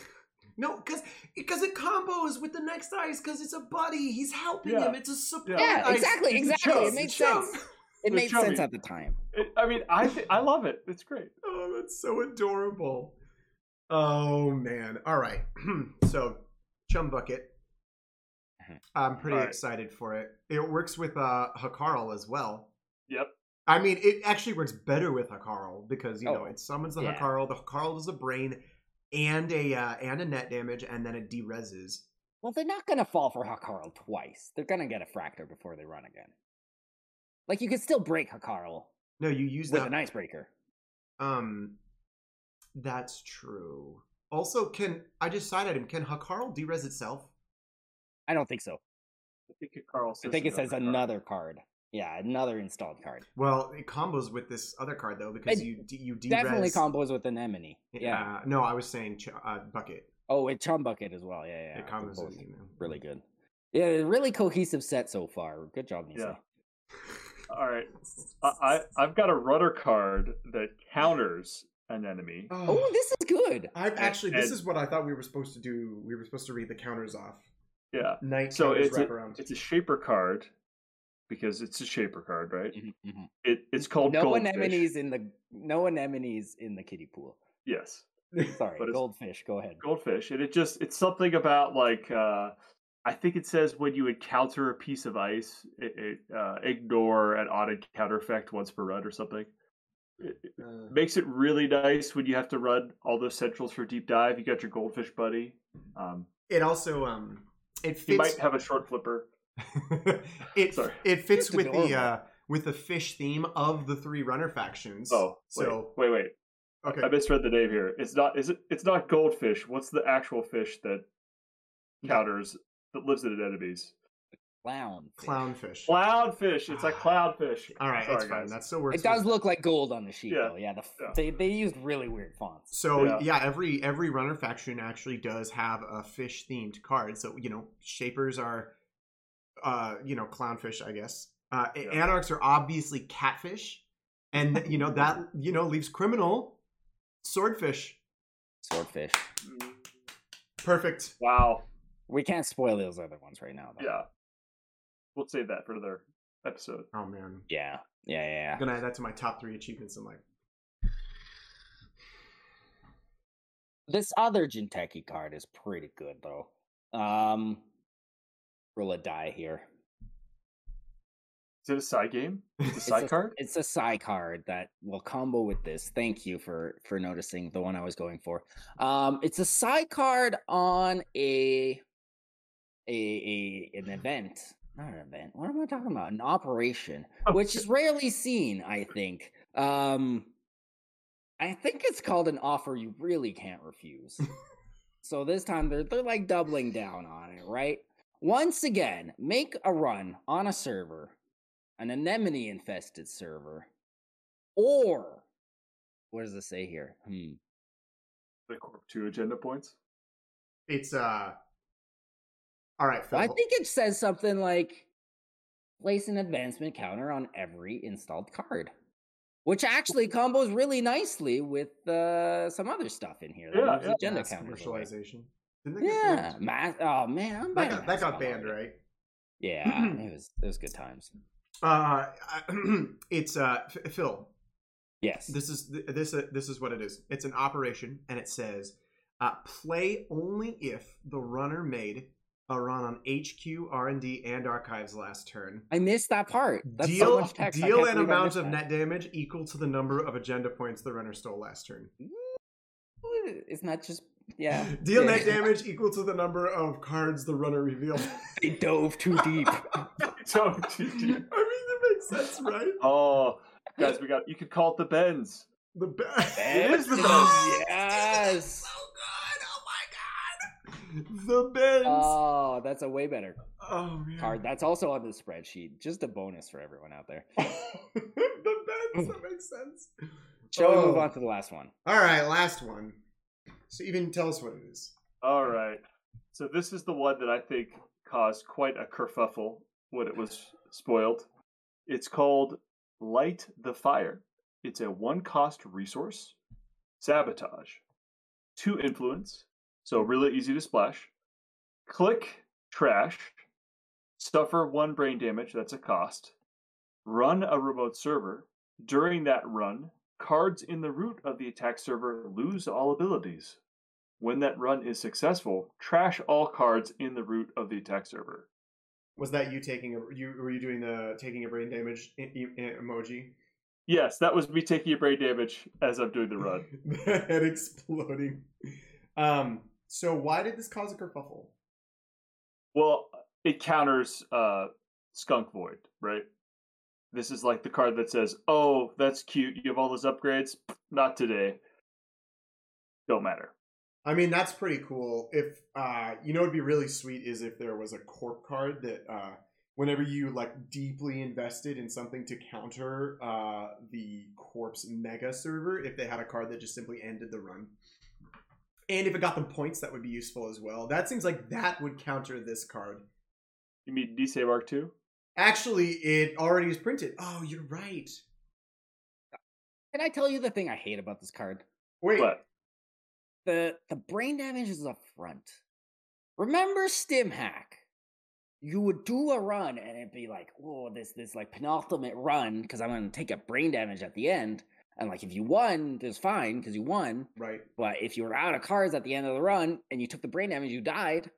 No, because because it combos with the next ice because it's a buddy. He's helping Yeah. him. It's a support. Yeah, ice. exactly, it's exactly. chum, It it's made chum. sense. It They're made sense at the time. It, I mean, I th- I love it. It's great. Oh, that's so adorable. Oh man! All right, so chum bucket. Mhm. I'm pretty Alright. excited for it. It works with uh Hakarl as well. Yep. I mean, it actually works better with Hakarl because you know Oh, it summons the yeah. Hakarl. The Hakarl is a brain and a uh, and a net damage, and then it dereses. Well, they're not gonna fall for Hakarl twice. They're gonna get a fractor before they run again. Like you could still break Hakarl No, you use with that. an icebreaker. Um, that's true. Also, can I just side item? Can Hakarl derez itself? I don't think so. I think it, Carl I says think it says card. another card. Yeah, another installed card. Well, it combos with this other card though because It you d- you derez. Definitely combos with Anemone. Yeah. Yeah. No, I was saying ch- uh, bucket. Oh, and Chum Bucket as well. Yeah, yeah. it combos. with, you know. really good. Yeah, really cohesive set so far. Good job, Nisei. Yeah. All right. I, I I've got a runner card that counters an enemy. Oh, this is good. I've actually. This and- is what I thought we were supposed to do. We were supposed to read the counters off. Yeah. Night So it's a, around. it's a shaper card because it's a shaper card, right? Mhm, mhm. It it's called No goldfish. anemones in the no anemones in the kiddie pool. Yes, Sorry, But goldfish. Go ahead. goldfish, and it just it's something about like uh, I think it says when you encounter a piece of ice, it, it uh, ignore an odd counter effect once per run or something. It, it Uh, makes it really nice when you have to run all those centrals for deep dive. You got your goldfish buddy. Um, it also um it he might have a short flipper. it Sorry. it fits with the uh with the fish theme of the three runner factions. Oh, wait, so wait, wait. okay. I misread the name here. It's not. Is it? It's not goldfish. What's the actual fish that counters that lives in the enemies? Clown. Clownfish. Clownfish. It's like clownfish. All right, Sorry, it's fine. guys. That still works. It does look like gold on the sheet, Yeah, though. Yeah, the, yeah. they they used really weird fonts. So Yeah. yeah. every every runner faction actually does have a fish themed card. So you know, shapers are, uh, you know, clownfish, I guess. Uh, Yeah. anarchs are obviously catfish, and you know that you know leaves criminal swordfish. Swordfish. Mm, Perfect. Wow. We can't spoil those other ones right now, though. Yeah. We'll save that for another episode. Oh man, Yeah. Yeah. Yeah. I'm gonna add that to my top three achievements in life. This other Jinteki card is pretty good, though. Um, roll a die here. Is it a side game? It's a It's side a- card? It's a side card that will combo with this. Thank you for for noticing the one I was going for. Um, it's a side card on a a, a an event. Not an event. What am I talking about? An operation, which is rarely seen. I think. Um, I think it's called an offer you really can't refuse. so this time they're they're like doubling down on it, right? Once again, make a run on a server, an anemone infested server, or what does it say here? Hmm. The Corp 2 agenda points? It's uh. All right, Phil. I think it says something like place an advancement counter on every installed card. Which actually combos really nicely with uh, some other stuff in here. Yeah, yeah. agenda Mass counters away. commercialization. Yeah, mass. Oh man, I'm That got, that got banned, right? Yeah, it was it was good times. Uh, it's uh, Phil. Yes. This is this uh, this is what it is. It's an operation, and it says, uh, "Play only if the runner made Uh, a run on HQ, R and D, and archives last turn. I missed that part. That's so deal much text. Deal an amount of that. net damage equal to the number of agenda points the runner stole last turn. Isn't that just yeah? Deal yeah. net damage equal to the number of cards the runner revealed. They dove too deep. So, too. I mean, that makes sense, right? oh, guys, we got. You could call it the Bends. The best. It is the best. Yes. So good. Oh my god. The bends. Oh, that's a way better oh man. card. That's also on the spreadsheet. Just a bonus for everyone out there. the bends. That makes sense. Shall we move Oh. on to the last one? All right, last one. So even tell us what it is. All right. So this is the one that I think caused quite a kerfuffle when it was spoiled. It's called Light the Fire. It's a one cost resource, sabotage, two influence, so really easy to splash. Click trash, suffer one brain damage, that's a cost. Run a remote server. During that run, cards in the root of the attack server lose all abilities. When that run is successful, trash all cards in the root of the attack server. Was that you taking a you were you doing the taking a brain damage e- e- emoji? Yes, that was me taking a brain damage as I'm doing the run. the head exploding. Um. So why did this cause a kerfuffle? Well, it counters uh, Skunk Void, right? This is like the card that says, "Oh, that's cute. You have all those upgrades. Not today. Don't matter." I mean, that's pretty cool. If uh, you know, it'd be really sweet is if there was a corp card that uh, whenever you like deeply invested in something to counter uh, the corpse mega server, if they had a card that just simply ended the run, and if it got them points, that would be useful as well. That seems like that would counter this card. You mean Nisei Mark Two? Actually, it already is printed. Oh, you're right. Can I tell you the thing I hate about this card? Wait, But The the brain damage is up front. Remember Stim Hack? You would do a run and it'd be like, oh, this this like penultimate run because I'm gonna take a brain damage at the end. And like if you won, it's fine because you won. right. But if you were out of cards at the end of the run and you took the brain damage, you died.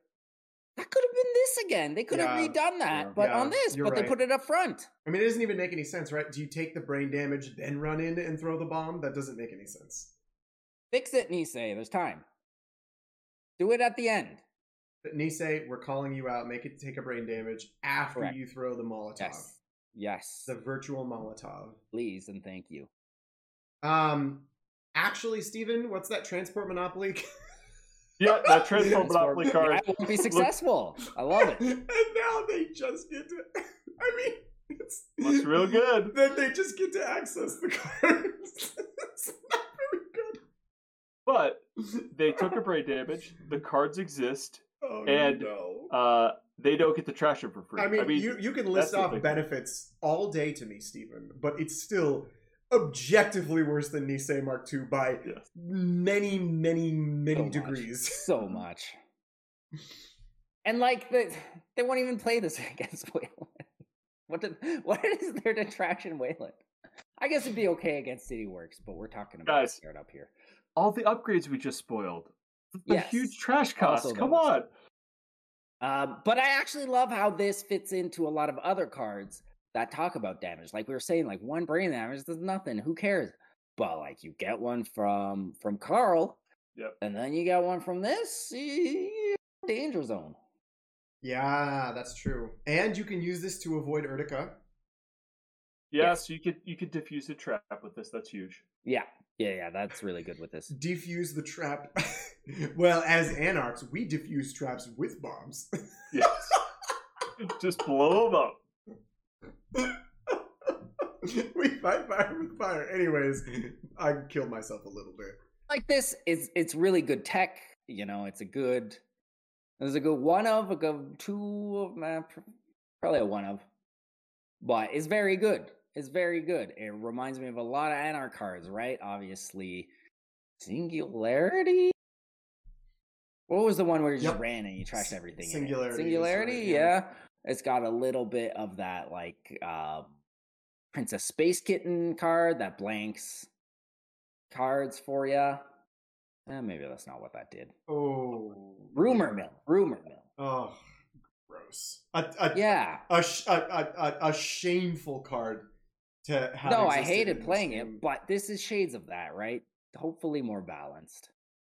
That could have been this again. They could have redone that, yeah. but Yeah, on this, but they put it up front. I mean, it doesn't even make any sense, right? Do you take the brain damage, then run in and throw the bomb? That doesn't make any sense. Fix it, Nisei. There's time. Do it at the end. But Nisei, we're calling you out. Make it take a brain damage after Correct. you throw the Molotov. Yes. Yes. The virtual Molotov. Please and thank you. Um, actually, Steven, what's that transport monopoly? yeah, that transport Monopoly Yeah, card. it won't be successful. I love it. and now they just get to. I mean, it's Looks real good. Then they just get to access the cards. it's not very good. But they took a brain damage. The cards exist. Oh And, no. Uh, they don't get to trash them for free. I mean, you, you can list off benefits all day to me, Stephen, but it's still objectively worse than Nisei Mark II by Yes. many, many, many So much. degrees. So much. And like the, they won't even play this against Wayland. What did, what is there to trash Wayland? I guess it'd be okay against City Works, but we're talking about Guys. startup here. all the upgrades we just spoiled. The Yes. huge trash costs. Also Come those. on. Um, but I actually love how this fits into a lot of other cards that talk about damage. Like we were saying, like one brain damage does nothing. Who cares? But like you get one from from Carl, Yep. and then you get one from this danger zone. Yeah, that's true. And you can use this to avoid Urtica. Yes, you could you could diffuse a trap with this. That's huge. Yeah, yeah, yeah. That's really good with this. Defuse the trap. well, as anarchs, we defuse traps with bombs. Yes. just blow them up. we fight fire with fire. Anyways, I killed myself a little bit. Like this, it's it's really good tech. You know, it's a good. There's a good one of a good two of uh, probably a one of, but it's very good. It's very good. It reminds me of a lot of Anarch cards, right? Obviously, Singularity. What was the one where you just ran and you trashed everything? Singularity is Singularity, right, yeah. yeah. It's got a little bit of that like um Princess Space Kitten card that blanks cards for you. Eh, maybe that's not what that did. Oh, Rumor mill, rumor mill. Oh, gross. A, a, Yeah. a, a, a, a, a shameful card to have. No, I hated playing game. it, but this is shades of that, right? Hopefully more balanced.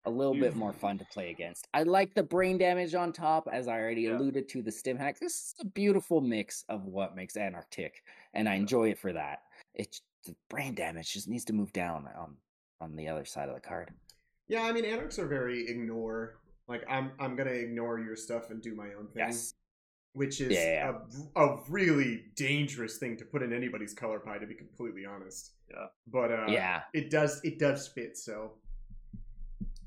A little bit more fun to play against. I like the brain damage on top, as I already Yeah. alluded to the stim hack. This is a beautiful mix of what makes Anarch tick, and I enjoy it for that. It's the brain damage just needs to move down on on the other side of the card. Yeah, I mean, anarchs are very ignore. Like, I'm I'm gonna ignore your stuff and do my own thing. Yes. Which is Yeah. a, a really dangerous thing to put in anybody's color pie, to be completely honest. Yeah. But uh, yeah. it does it does fit. So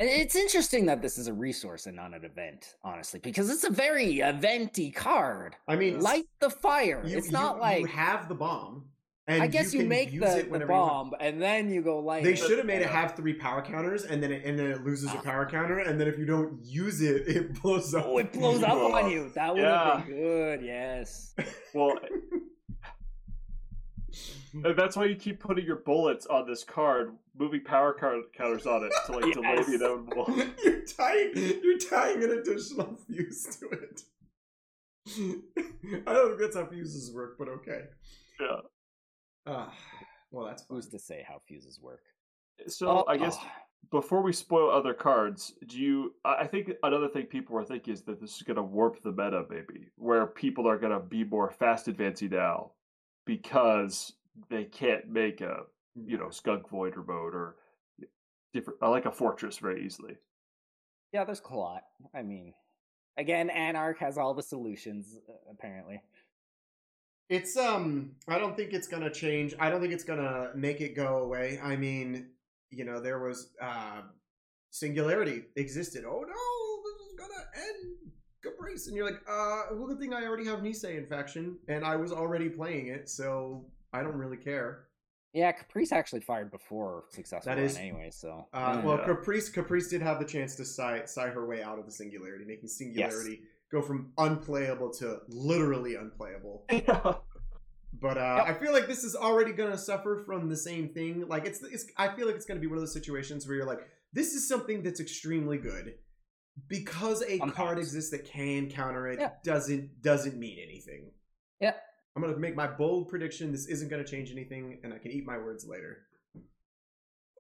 It's interesting that this is a resource and not an event, honestly, because it's a very eventy card. I mean, Light the fire. you- it's you- not like you have the bomb. And I guess you, can make use the, it the whenever you want. bomb and then you go light. They should have made it have three power counters, and then it, and then it loses a Ah. power counter, and then if you don't use it, it blows up. Oh, it blows up on you. That would Yeah. have been good. Yes. Well, and that's why you keep putting your bullets on this card, moving power card counters on it to like delay Yes. the inevitable. you're tying you're tying an additional fuse to it. I don't think that's how fuses work, but okay. Yeah. Ah, well, that's fine. Who's to say how fuses work? So Oh, I guess oh. before we spoil other cards, do you? I I think another thing people are thinking is that this is going to warp the meta, maybe, where people are going to be more fast advancing now because they can't make a you know skunk void remote or different. I like a fortress very easily. Yeah, there's a lot. I mean, again, Anarch has all the solutions, uh, apparently. It's um I don't think it's gonna change. I don't think it's gonna make it go away. I mean, you know, there was uh singularity existed. Oh no, this is gonna end Caprice. And you're like, uh well good thing I already have Nisei in faction and I was already playing it, so I don't really care. Yeah, Caprice actually fired before successful That run is- anyway, so. Uh, yeah. well, Yeah. Caprice Caprice did have the chance to sigh, sigh her way out of the singularity, making singularity go from unplayable to literally unplayable. But uh, Yep. I feel like this is already gonna suffer from the same thing. Like it's, it's, I feel like it's gonna be one of those situations where you're like, this is something that's extremely good because a card exists that can counter it. Yeah. Doesn't doesn't mean anything. Yeah. I'm gonna make my bold prediction. This isn't gonna change anything, and I can eat my words later.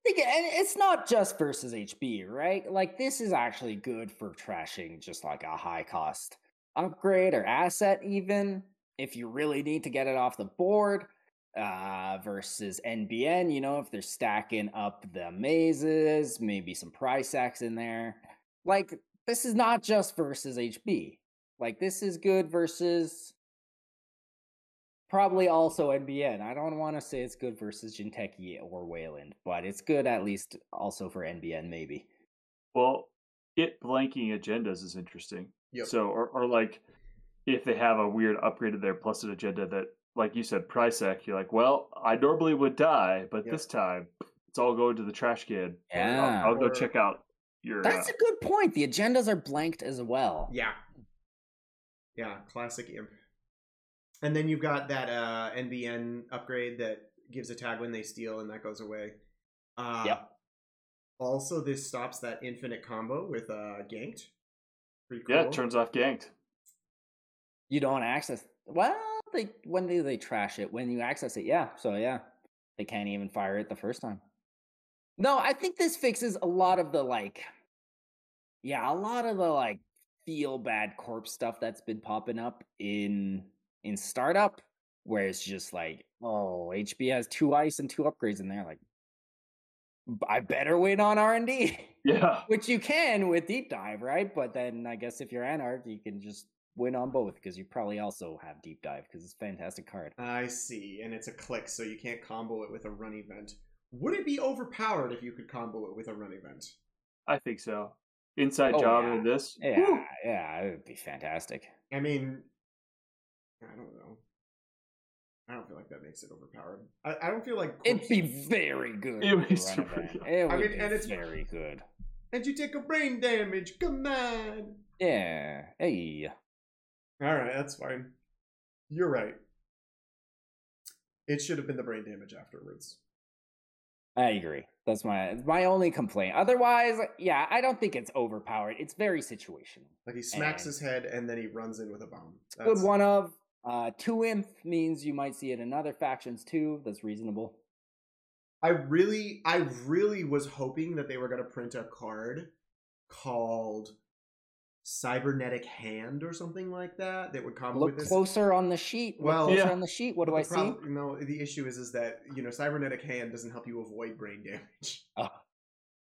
And it's not just versus HB, right? Like this is actually good for trashing just like a high cost upgrade or asset even if you really need to get it off the board uh versus NBN, you know, if they're stacking up the mazes, maybe some price X in there. Like this is not just versus HB. Like this is good versus Probably also NBN. I don't want to say it's good versus Jinteki or Wayland, but it's good at least also for NBN, maybe. Well, it blanking agendas is interesting. Yep. So, or, or like if they have a weird upgrade to their plus an agenda that, like you said, Prysac, you're like, well, I normally would die, but Yep. this time it's all going to the trash can. I'll- Yeah. I'll, go Or- check out your. That's uh, a good point. The agendas are blanked as well. Yeah. Yeah, classic imp. And then you've got that uh, NBN upgrade that gives a tag when they steal, and that goes away. Uh, Yep. Also, this stops that infinite combo with uh, ganked. Pretty cool. yeah, it turns off ganked. You don't access. Well, they when do they trash it? When you access it, yeah. So yeah, they can't even fire it the first time. No, I think this fixes a lot of the like. Yeah, a lot of the like feel bad corpse stuff that's been popping up in in startup, where it's just like, oh, HB has two ice and two upgrades in there. Like, I better win on R and D. Yeah. Which you can with deep dive, right? But then I guess if you're Anarch, you can just win on both because you probably also have deep dive because it's a fantastic card. I see, and it's a click, so you can't combo it with a run event. Would it be overpowered if you could combo it with a run event? I think so. Inside Oh, job yeah. in this. Yeah, whew, yeah, it would be fantastic. I mean, I don't know. I don't feel like that makes it overpowered. I, I don't feel like It'd be very good. It would be super good. It I mean, be and it's- very good. And you take a brain damage. Come on. Yeah. Hey. All right, that's fine. You're right. It should have been the brain damage afterwards. I agree. That's my my only complaint. Otherwise, yeah, I don't think it's overpowered. It's very situational. Like he smacks And- his head and then he runs in with a bomb. Good one of uh two imp means you might see it in other factions too. That's reasonable. I really, I really was hoping that they were going to print a card called Cybernetic Hand or something like that that would come Look with this. closer on the sheet. Look Well- closer Yeah. on the sheet. What do But I the see? prob- No, the issue is is that you know cybernetic hand doesn't help you avoid brain damage. Oh.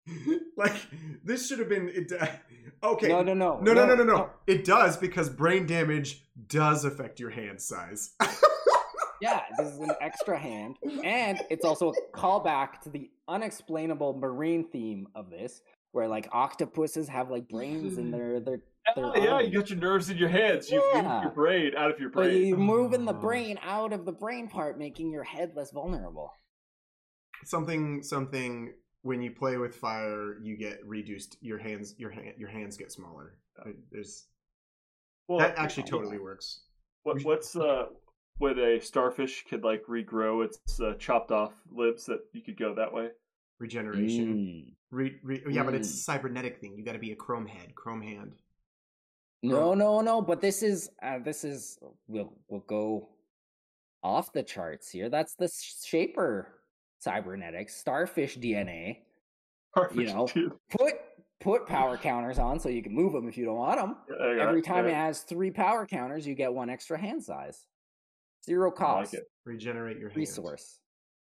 like this should have been it. uh, Okay, No, no, no, no, no, no, no, no. It does because brain damage does affect your hand size. Yeah, this is an extra hand, and it's also a callback to the unexplainable marine theme of this, where like octopuses have like brains in their their. their Oh, yeah, you got your nerves in your hands. You move Yeah. your brain out of your brain. But you're moving the Oh. brain out of the brain part, making your head less vulnerable. something something when you play with fire, you get reduced. Your hands your hand your hands get smaller. There's Well, that actually totally works. what, what's uh when a starfish could like regrow its uh, chopped off limbs that you could go that way? Regeneration. Mm. Re, re, yeah, but it's a cybernetic thing. You got to be a chrome head, chrome hand. No, no, no. But this is uh, this is we'll we'll go off the charts here. That's the shaper cybernetics, starfish DNA. Starfish know, dude. Put put power counters on so you can move them if you don't want them. Yeah, Every it, time got it has three power counters, you get one extra hand size. Zero I like cost. Regenerate your hands. resource.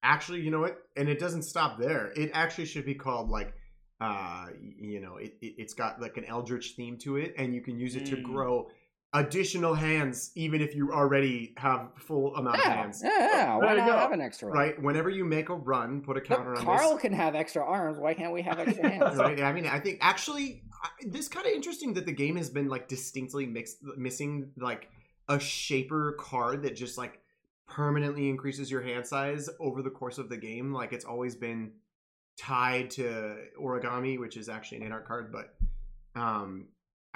Actually, you know what? And it doesn't stop there. It actually should be called like, uh, you know, it, it it's got like an eldritch theme to it, and you can use it to Mm. grow additional hands, even if you already have full amount of hands. yeah, yeah. Why not go. have an extra? Right. Whenever you make a run, put a counter on Carl this. can have extra arms. Why can't we have extra hands? right? I mean, I think actually, this kind of interesting that the game has been like distinctly mixed, missing like a shaper card that just like permanently increases your hand size over the course of the game. Like it's always been tied to origami, which is actually an in art card, but um,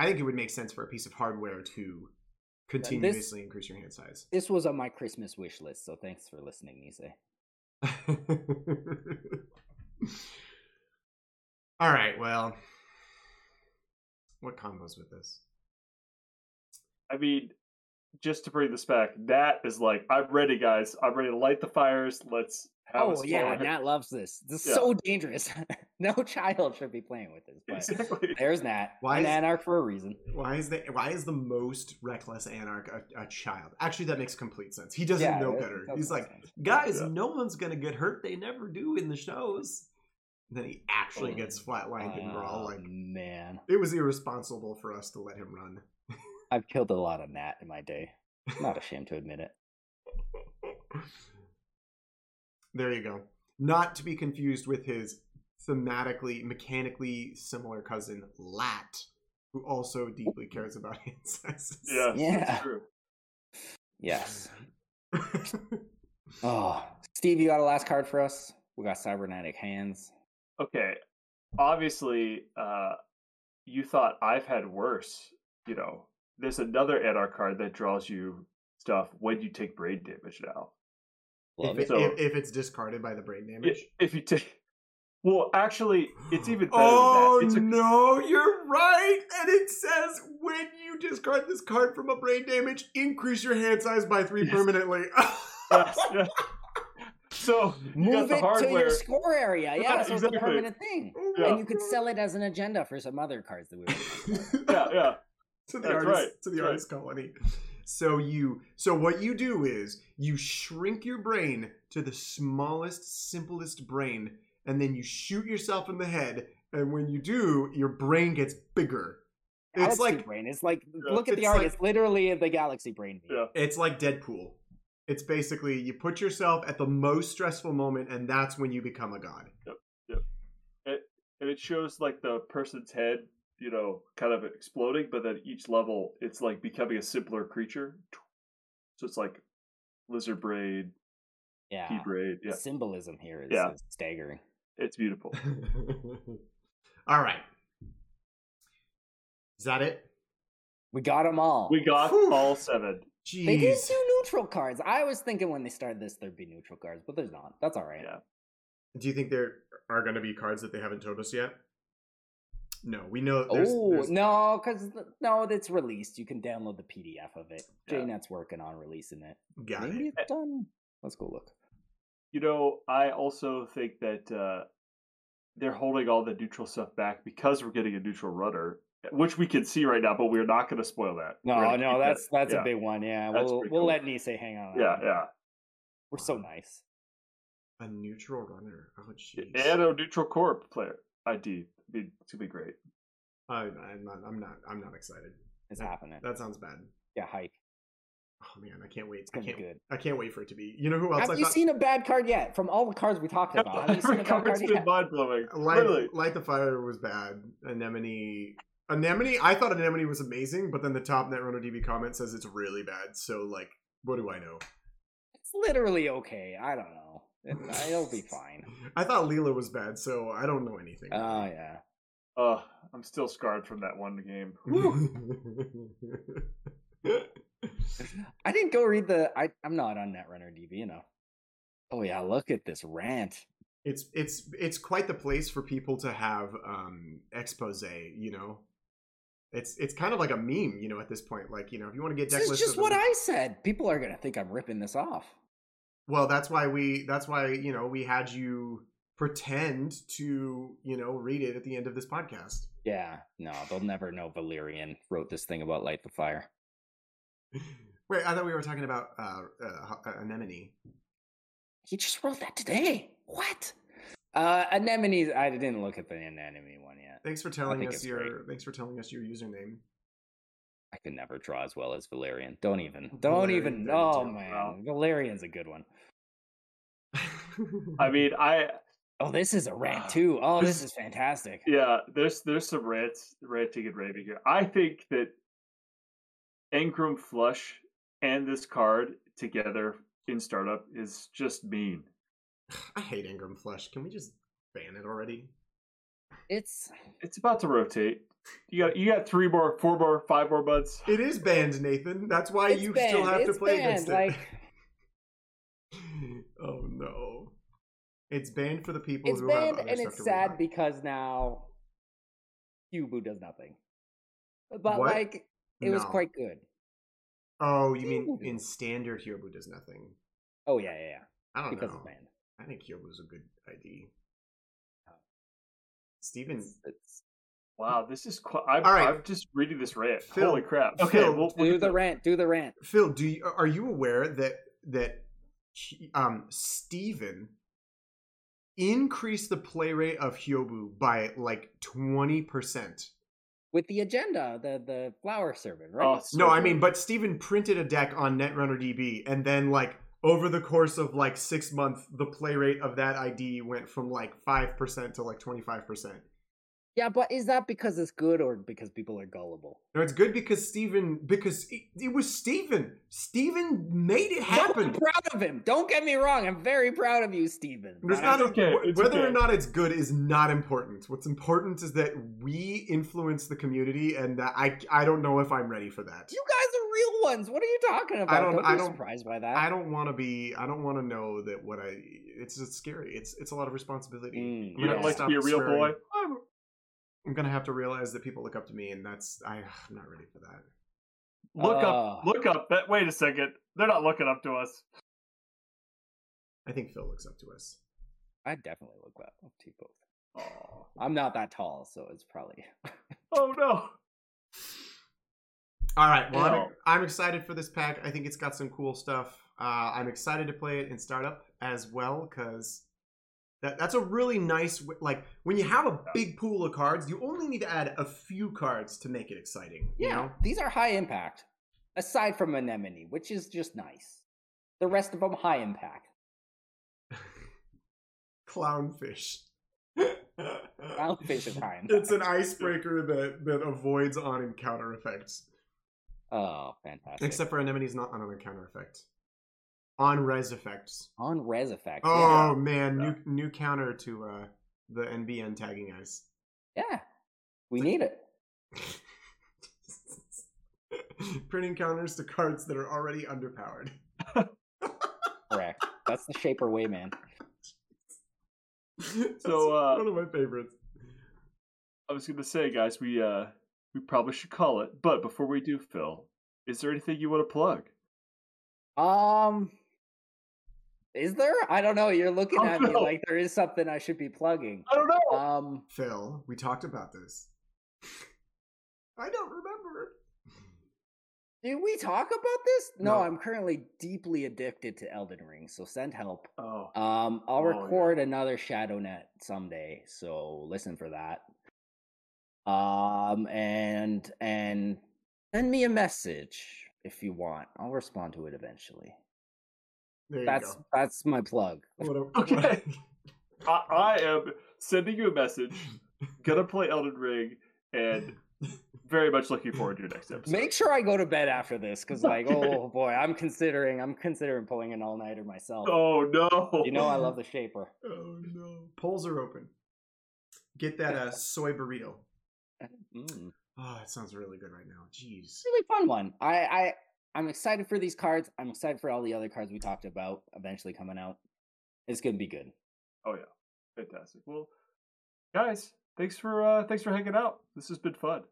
I think it would make sense for a piece of hardware to continuously increase your hand size. This was on my Christmas wish list, so thanks for listening, Nisei. All right, well, what combos with this? I mean, just to bring this back, that is like, I'm ready, guys. I'm ready to light the fires. Let's have a Oh yeah, splash." Nat loves this. This is Yeah. so dangerous. no child should be playing with this. But Exactly. there's Nat. Why An is- anarch for a reason. Why is the why is the most reckless anarch a, a child? Actually, that makes complete sense. He doesn't Yeah, know better. He's like, sense. guys, Yeah. no one's gonna get hurt. They never do in the shows. And then he actually Oh, gets flatlined in Brawl. Oh, Like man, it was irresponsible for us to let him run. I've killed a lot of Nat in my day. I'm not ashamed to admit it. there you go. Not to be confused with his thematically, mechanically similar cousin Lat, who also deeply cares about hand sizes. Yeah, Yeah. that's true. Yes. Oh, Steve, you got a last card for us? We got cybernetic hands. Okay. Obviously, uh, you thought I've had worse. You know, there's another Anarch card that draws you stuff when you take brain damage now. Love if, it. it, So- if, if it's discarded by the brain damage. if you take. Well, actually, it's even better Oh than that. Oh, it's a, no, you're right. And it says when you discard this card from a brain damage, increase your hand size by three Yes. permanently. yes, yes. So Move the it to your score area. Yeah, Yeah, so it's a permanent thing. Oh Yeah. And you could sell it as an agenda for some other cards that we were Yeah, yeah. to the That's artist right, to the that's right. artist colony. So you so what you do is you shrink your brain to the smallest, simplest brain, and then you shoot yourself in the head. And when you do, your brain gets bigger. It's Galaxy like brain. It's like Yeah. look at the art. like- it's literally the galaxy brain. Yeah. it's like Deadpool. It's basically you put yourself at the most stressful moment, and that's when you become a god. Yep. Yep. and it shows like the person's head, you know, kind of exploding, but then each level it's like becoming a simpler creature. So it's like lizard braid, Yeah. pea braid. The Yeah, symbolism here is, Yeah. is staggering. it's beautiful. All right. Is that it? We got them all. We got Whew. all seven. Jeez. They didn't do neutral cards. I was thinking when they started this there'd be neutral cards, but there's not. That's all right. Yeah. Do you think there are going to be cards that they haven't told us yet? No, we know. There's, oh there's- no, because no, it's released. You can download the PDF of it. Yeah. JNet's working on releasing it. got Maybe it. it's done. Let's go look. You know, I also think that uh, they're holding all the neutral stuff back because we're getting a neutral runner, which we can see right now, but we're not going to spoil that. No, no, that's that- that's yeah. a big one. Yeah, That's we'll we'll cool. let Nisei hang on. Yeah, yeah. We're so nice. A neutral runner. Oh, jeez. And a neutral corp player ID. I mean, gonna be great. I, I'm not. I'm not. I'm not excited. It's That- happening. That sounds bad. Yeah, hype. Oh man, I can't wait. It's I gonna be can't. good. I can't wait for it to be. You know who else Have I you thought? seen a bad card yet? From all the cards we talked about, have you seen a bad card been yet? mind blowing. Light, Literally. Light the Fire was bad. Anemone. Anemone. I thought Anemone was amazing, but then the top Netrunner DB comment says it's really bad. So like, what do I know? It's literally okay. I don't know. It, it'll be fine. I thought Leela was bad, so I don't know anything. Oh yeah. Uh, I'm still scarred from that one game. I didn't go read the. I I'm not on Netrunner DB, you know. Oh yeah, look at this rant. it's it's it's quite the place for people to have um expose. You know, it's it's kind of like a meme. You know, at this point, like you know, if you want to get deck This is just what I said. People are gonna think I'm ripping this off. Well, that's why we that's why, you know, we had you pretend to, you know, read it at the end of this podcast. Yeah, no, they'll never know Valerian wrote this thing about light the fire. Wait, I thought we were talking about uh, uh uh, anemone. He just wrote that today. What? Uh, anemones. I didn't look at the anemone one yet. Thanks for telling us your great. thanks for telling us your username. I could never draw as well as Valerian. Don't even. Don't Valerian even. Oh man. Valerian's a good one. I mean, I Oh, this is a rant ah, too. Oh, this is fantastic. yeah. There's there's some rants ranting and raving here. I think that Engram Flush and this card together in startup is just mean. I hate Engram Flush. Can we just ban it already? It's It's about to rotate. You got you got three more, four more, five more months. It is banned, Nathan. That's why it's you banned. still have to play banned. against it. Like oh no. It's banned for the people it's who banned, have other and stuff it's to sad read. because now Cubu does nothing. But What? like, it was quite good. Oh, you mean Hyoubu. in standard Hyoubu does nothing. Oh yeah, yeah, yeah. I don't Because know. it's banned. I think Hyoubu's a good ID. Oh. Steven, It's, it's, Wow, this is quite. I'm, All right. I'm just reading this rant. Phil- Holy crap! Okay, Phil, we'll, we'll do the to- rant. Do the rant. Phil, do you, are you aware that that um Steven increased the play rate of Hyoubu by like 20%? with the agenda, the the flower servant, right? Oh, so no, I mean, but Steven printed a deck on Netrunner DB, and then like over the course of like six months, the play rate of that ID went from like five percent to like twenty five percent. Yeah, but is that because it's good or because people are gullible? No, it's good because Steven because it, it was Steven. Steven made it No, happen. I'm proud of him. Don't get me wrong. I'm very proud of you, Steven. There's But not It's okay, it's whether or not it's good is not important. What's important is that we influence the community, and that I I don't know if I'm ready for that. You guys are real ones. What are you talking about? I don't- don't I be don't- surprised by that. I don't want to be. I don't want to know that what I. It's it's scary. It's it's a lot of responsibility. Mm, I'm You gonna don't like to be a real swearing. boy? I'm- I'm gonna have to realize that people look up to me, and that's I, I'm not ready for that. Look Uh. up, look up. That wait a second. They're not looking up to us. I think Phil looks up to us. I definitely look up to both. Oh, I'm not that tall, so it's probably. oh no. All right. Well, I'm, I'm excited for this pack. I think it's got some cool stuff. Uh, I'm excited to play it in startup as well because that that's a really nice like when you have a big pool of cards, you only need to add a few cards to make it exciting. You Yeah, know? these are high impact. Aside from Anemone, which is just nice. The rest of them high impact. Clownfish. Clownfish is high impact. It's an icebreaker that that avoids on encounter effects. Oh, fantastic! Except for anemone's not on an encounter effect. On res effects. on res effects. Oh man, new new counter to uh the NBN tagging ice. yeah. yeah, we need it. Printing counters to cards that are already underpowered. Correct. That's the shaper way, man. So, uh, one of my favorites. I was gonna say, guys, we uh we probably should call it. But before we do, Phil, is there anything you want to plug? Um, is there? I don't know. You're looking Oh, at me like there is something I should be plugging. I don't know. Um, Phil, we talked about this. I don't remember. did we talk about this? No, No. I'm currently deeply addicted to Elden Ring, so send help. oh, Um, I'll Oh, yeah. record another ShadowNet someday, so listen for that. Um, and and send me a message if you want. I'll respond to it eventually. There you That's go. that's my plug. What a- Okay. I, I am sending you a message. Gonna play Elden Ring, and very much looking forward to your next episode. Make sure I go to bed after this, because like, oh boy, I'm considering I'm considering pulling an all nighter myself. Oh no! You know I love the shaper. oh no. Polls are open. Get that uh, soy burrito. Mm. Oh, it sounds really good right now. Jeez. Really fun one. I I I'm excited for these cards. I'm excited for all the other cards we talked about eventually coming out. It's gonna be good. Oh yeah, fantastic. Well, guys, thanks for uh thanks for hanging out. This has been fun.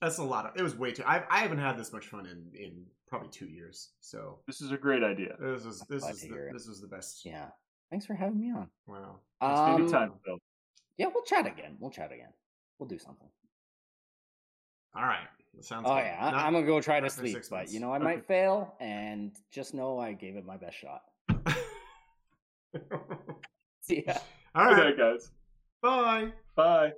That's a lot of. It was way too. I, I haven't had this much fun in in probably two years. So This is a great idea. this is this is the, this was the best. Yeah. Thanks for having me on. Wow. Um, Anytime, Phil. Yeah, we'll chat again. We'll chat again. We'll do something. All right. That sounds. Oh good. yeah, I, Not- I'm gonna go try to sleep, but months. you know I might fail, and just know I gave it my best shot. See ya. All Good guys. Bye. Bye.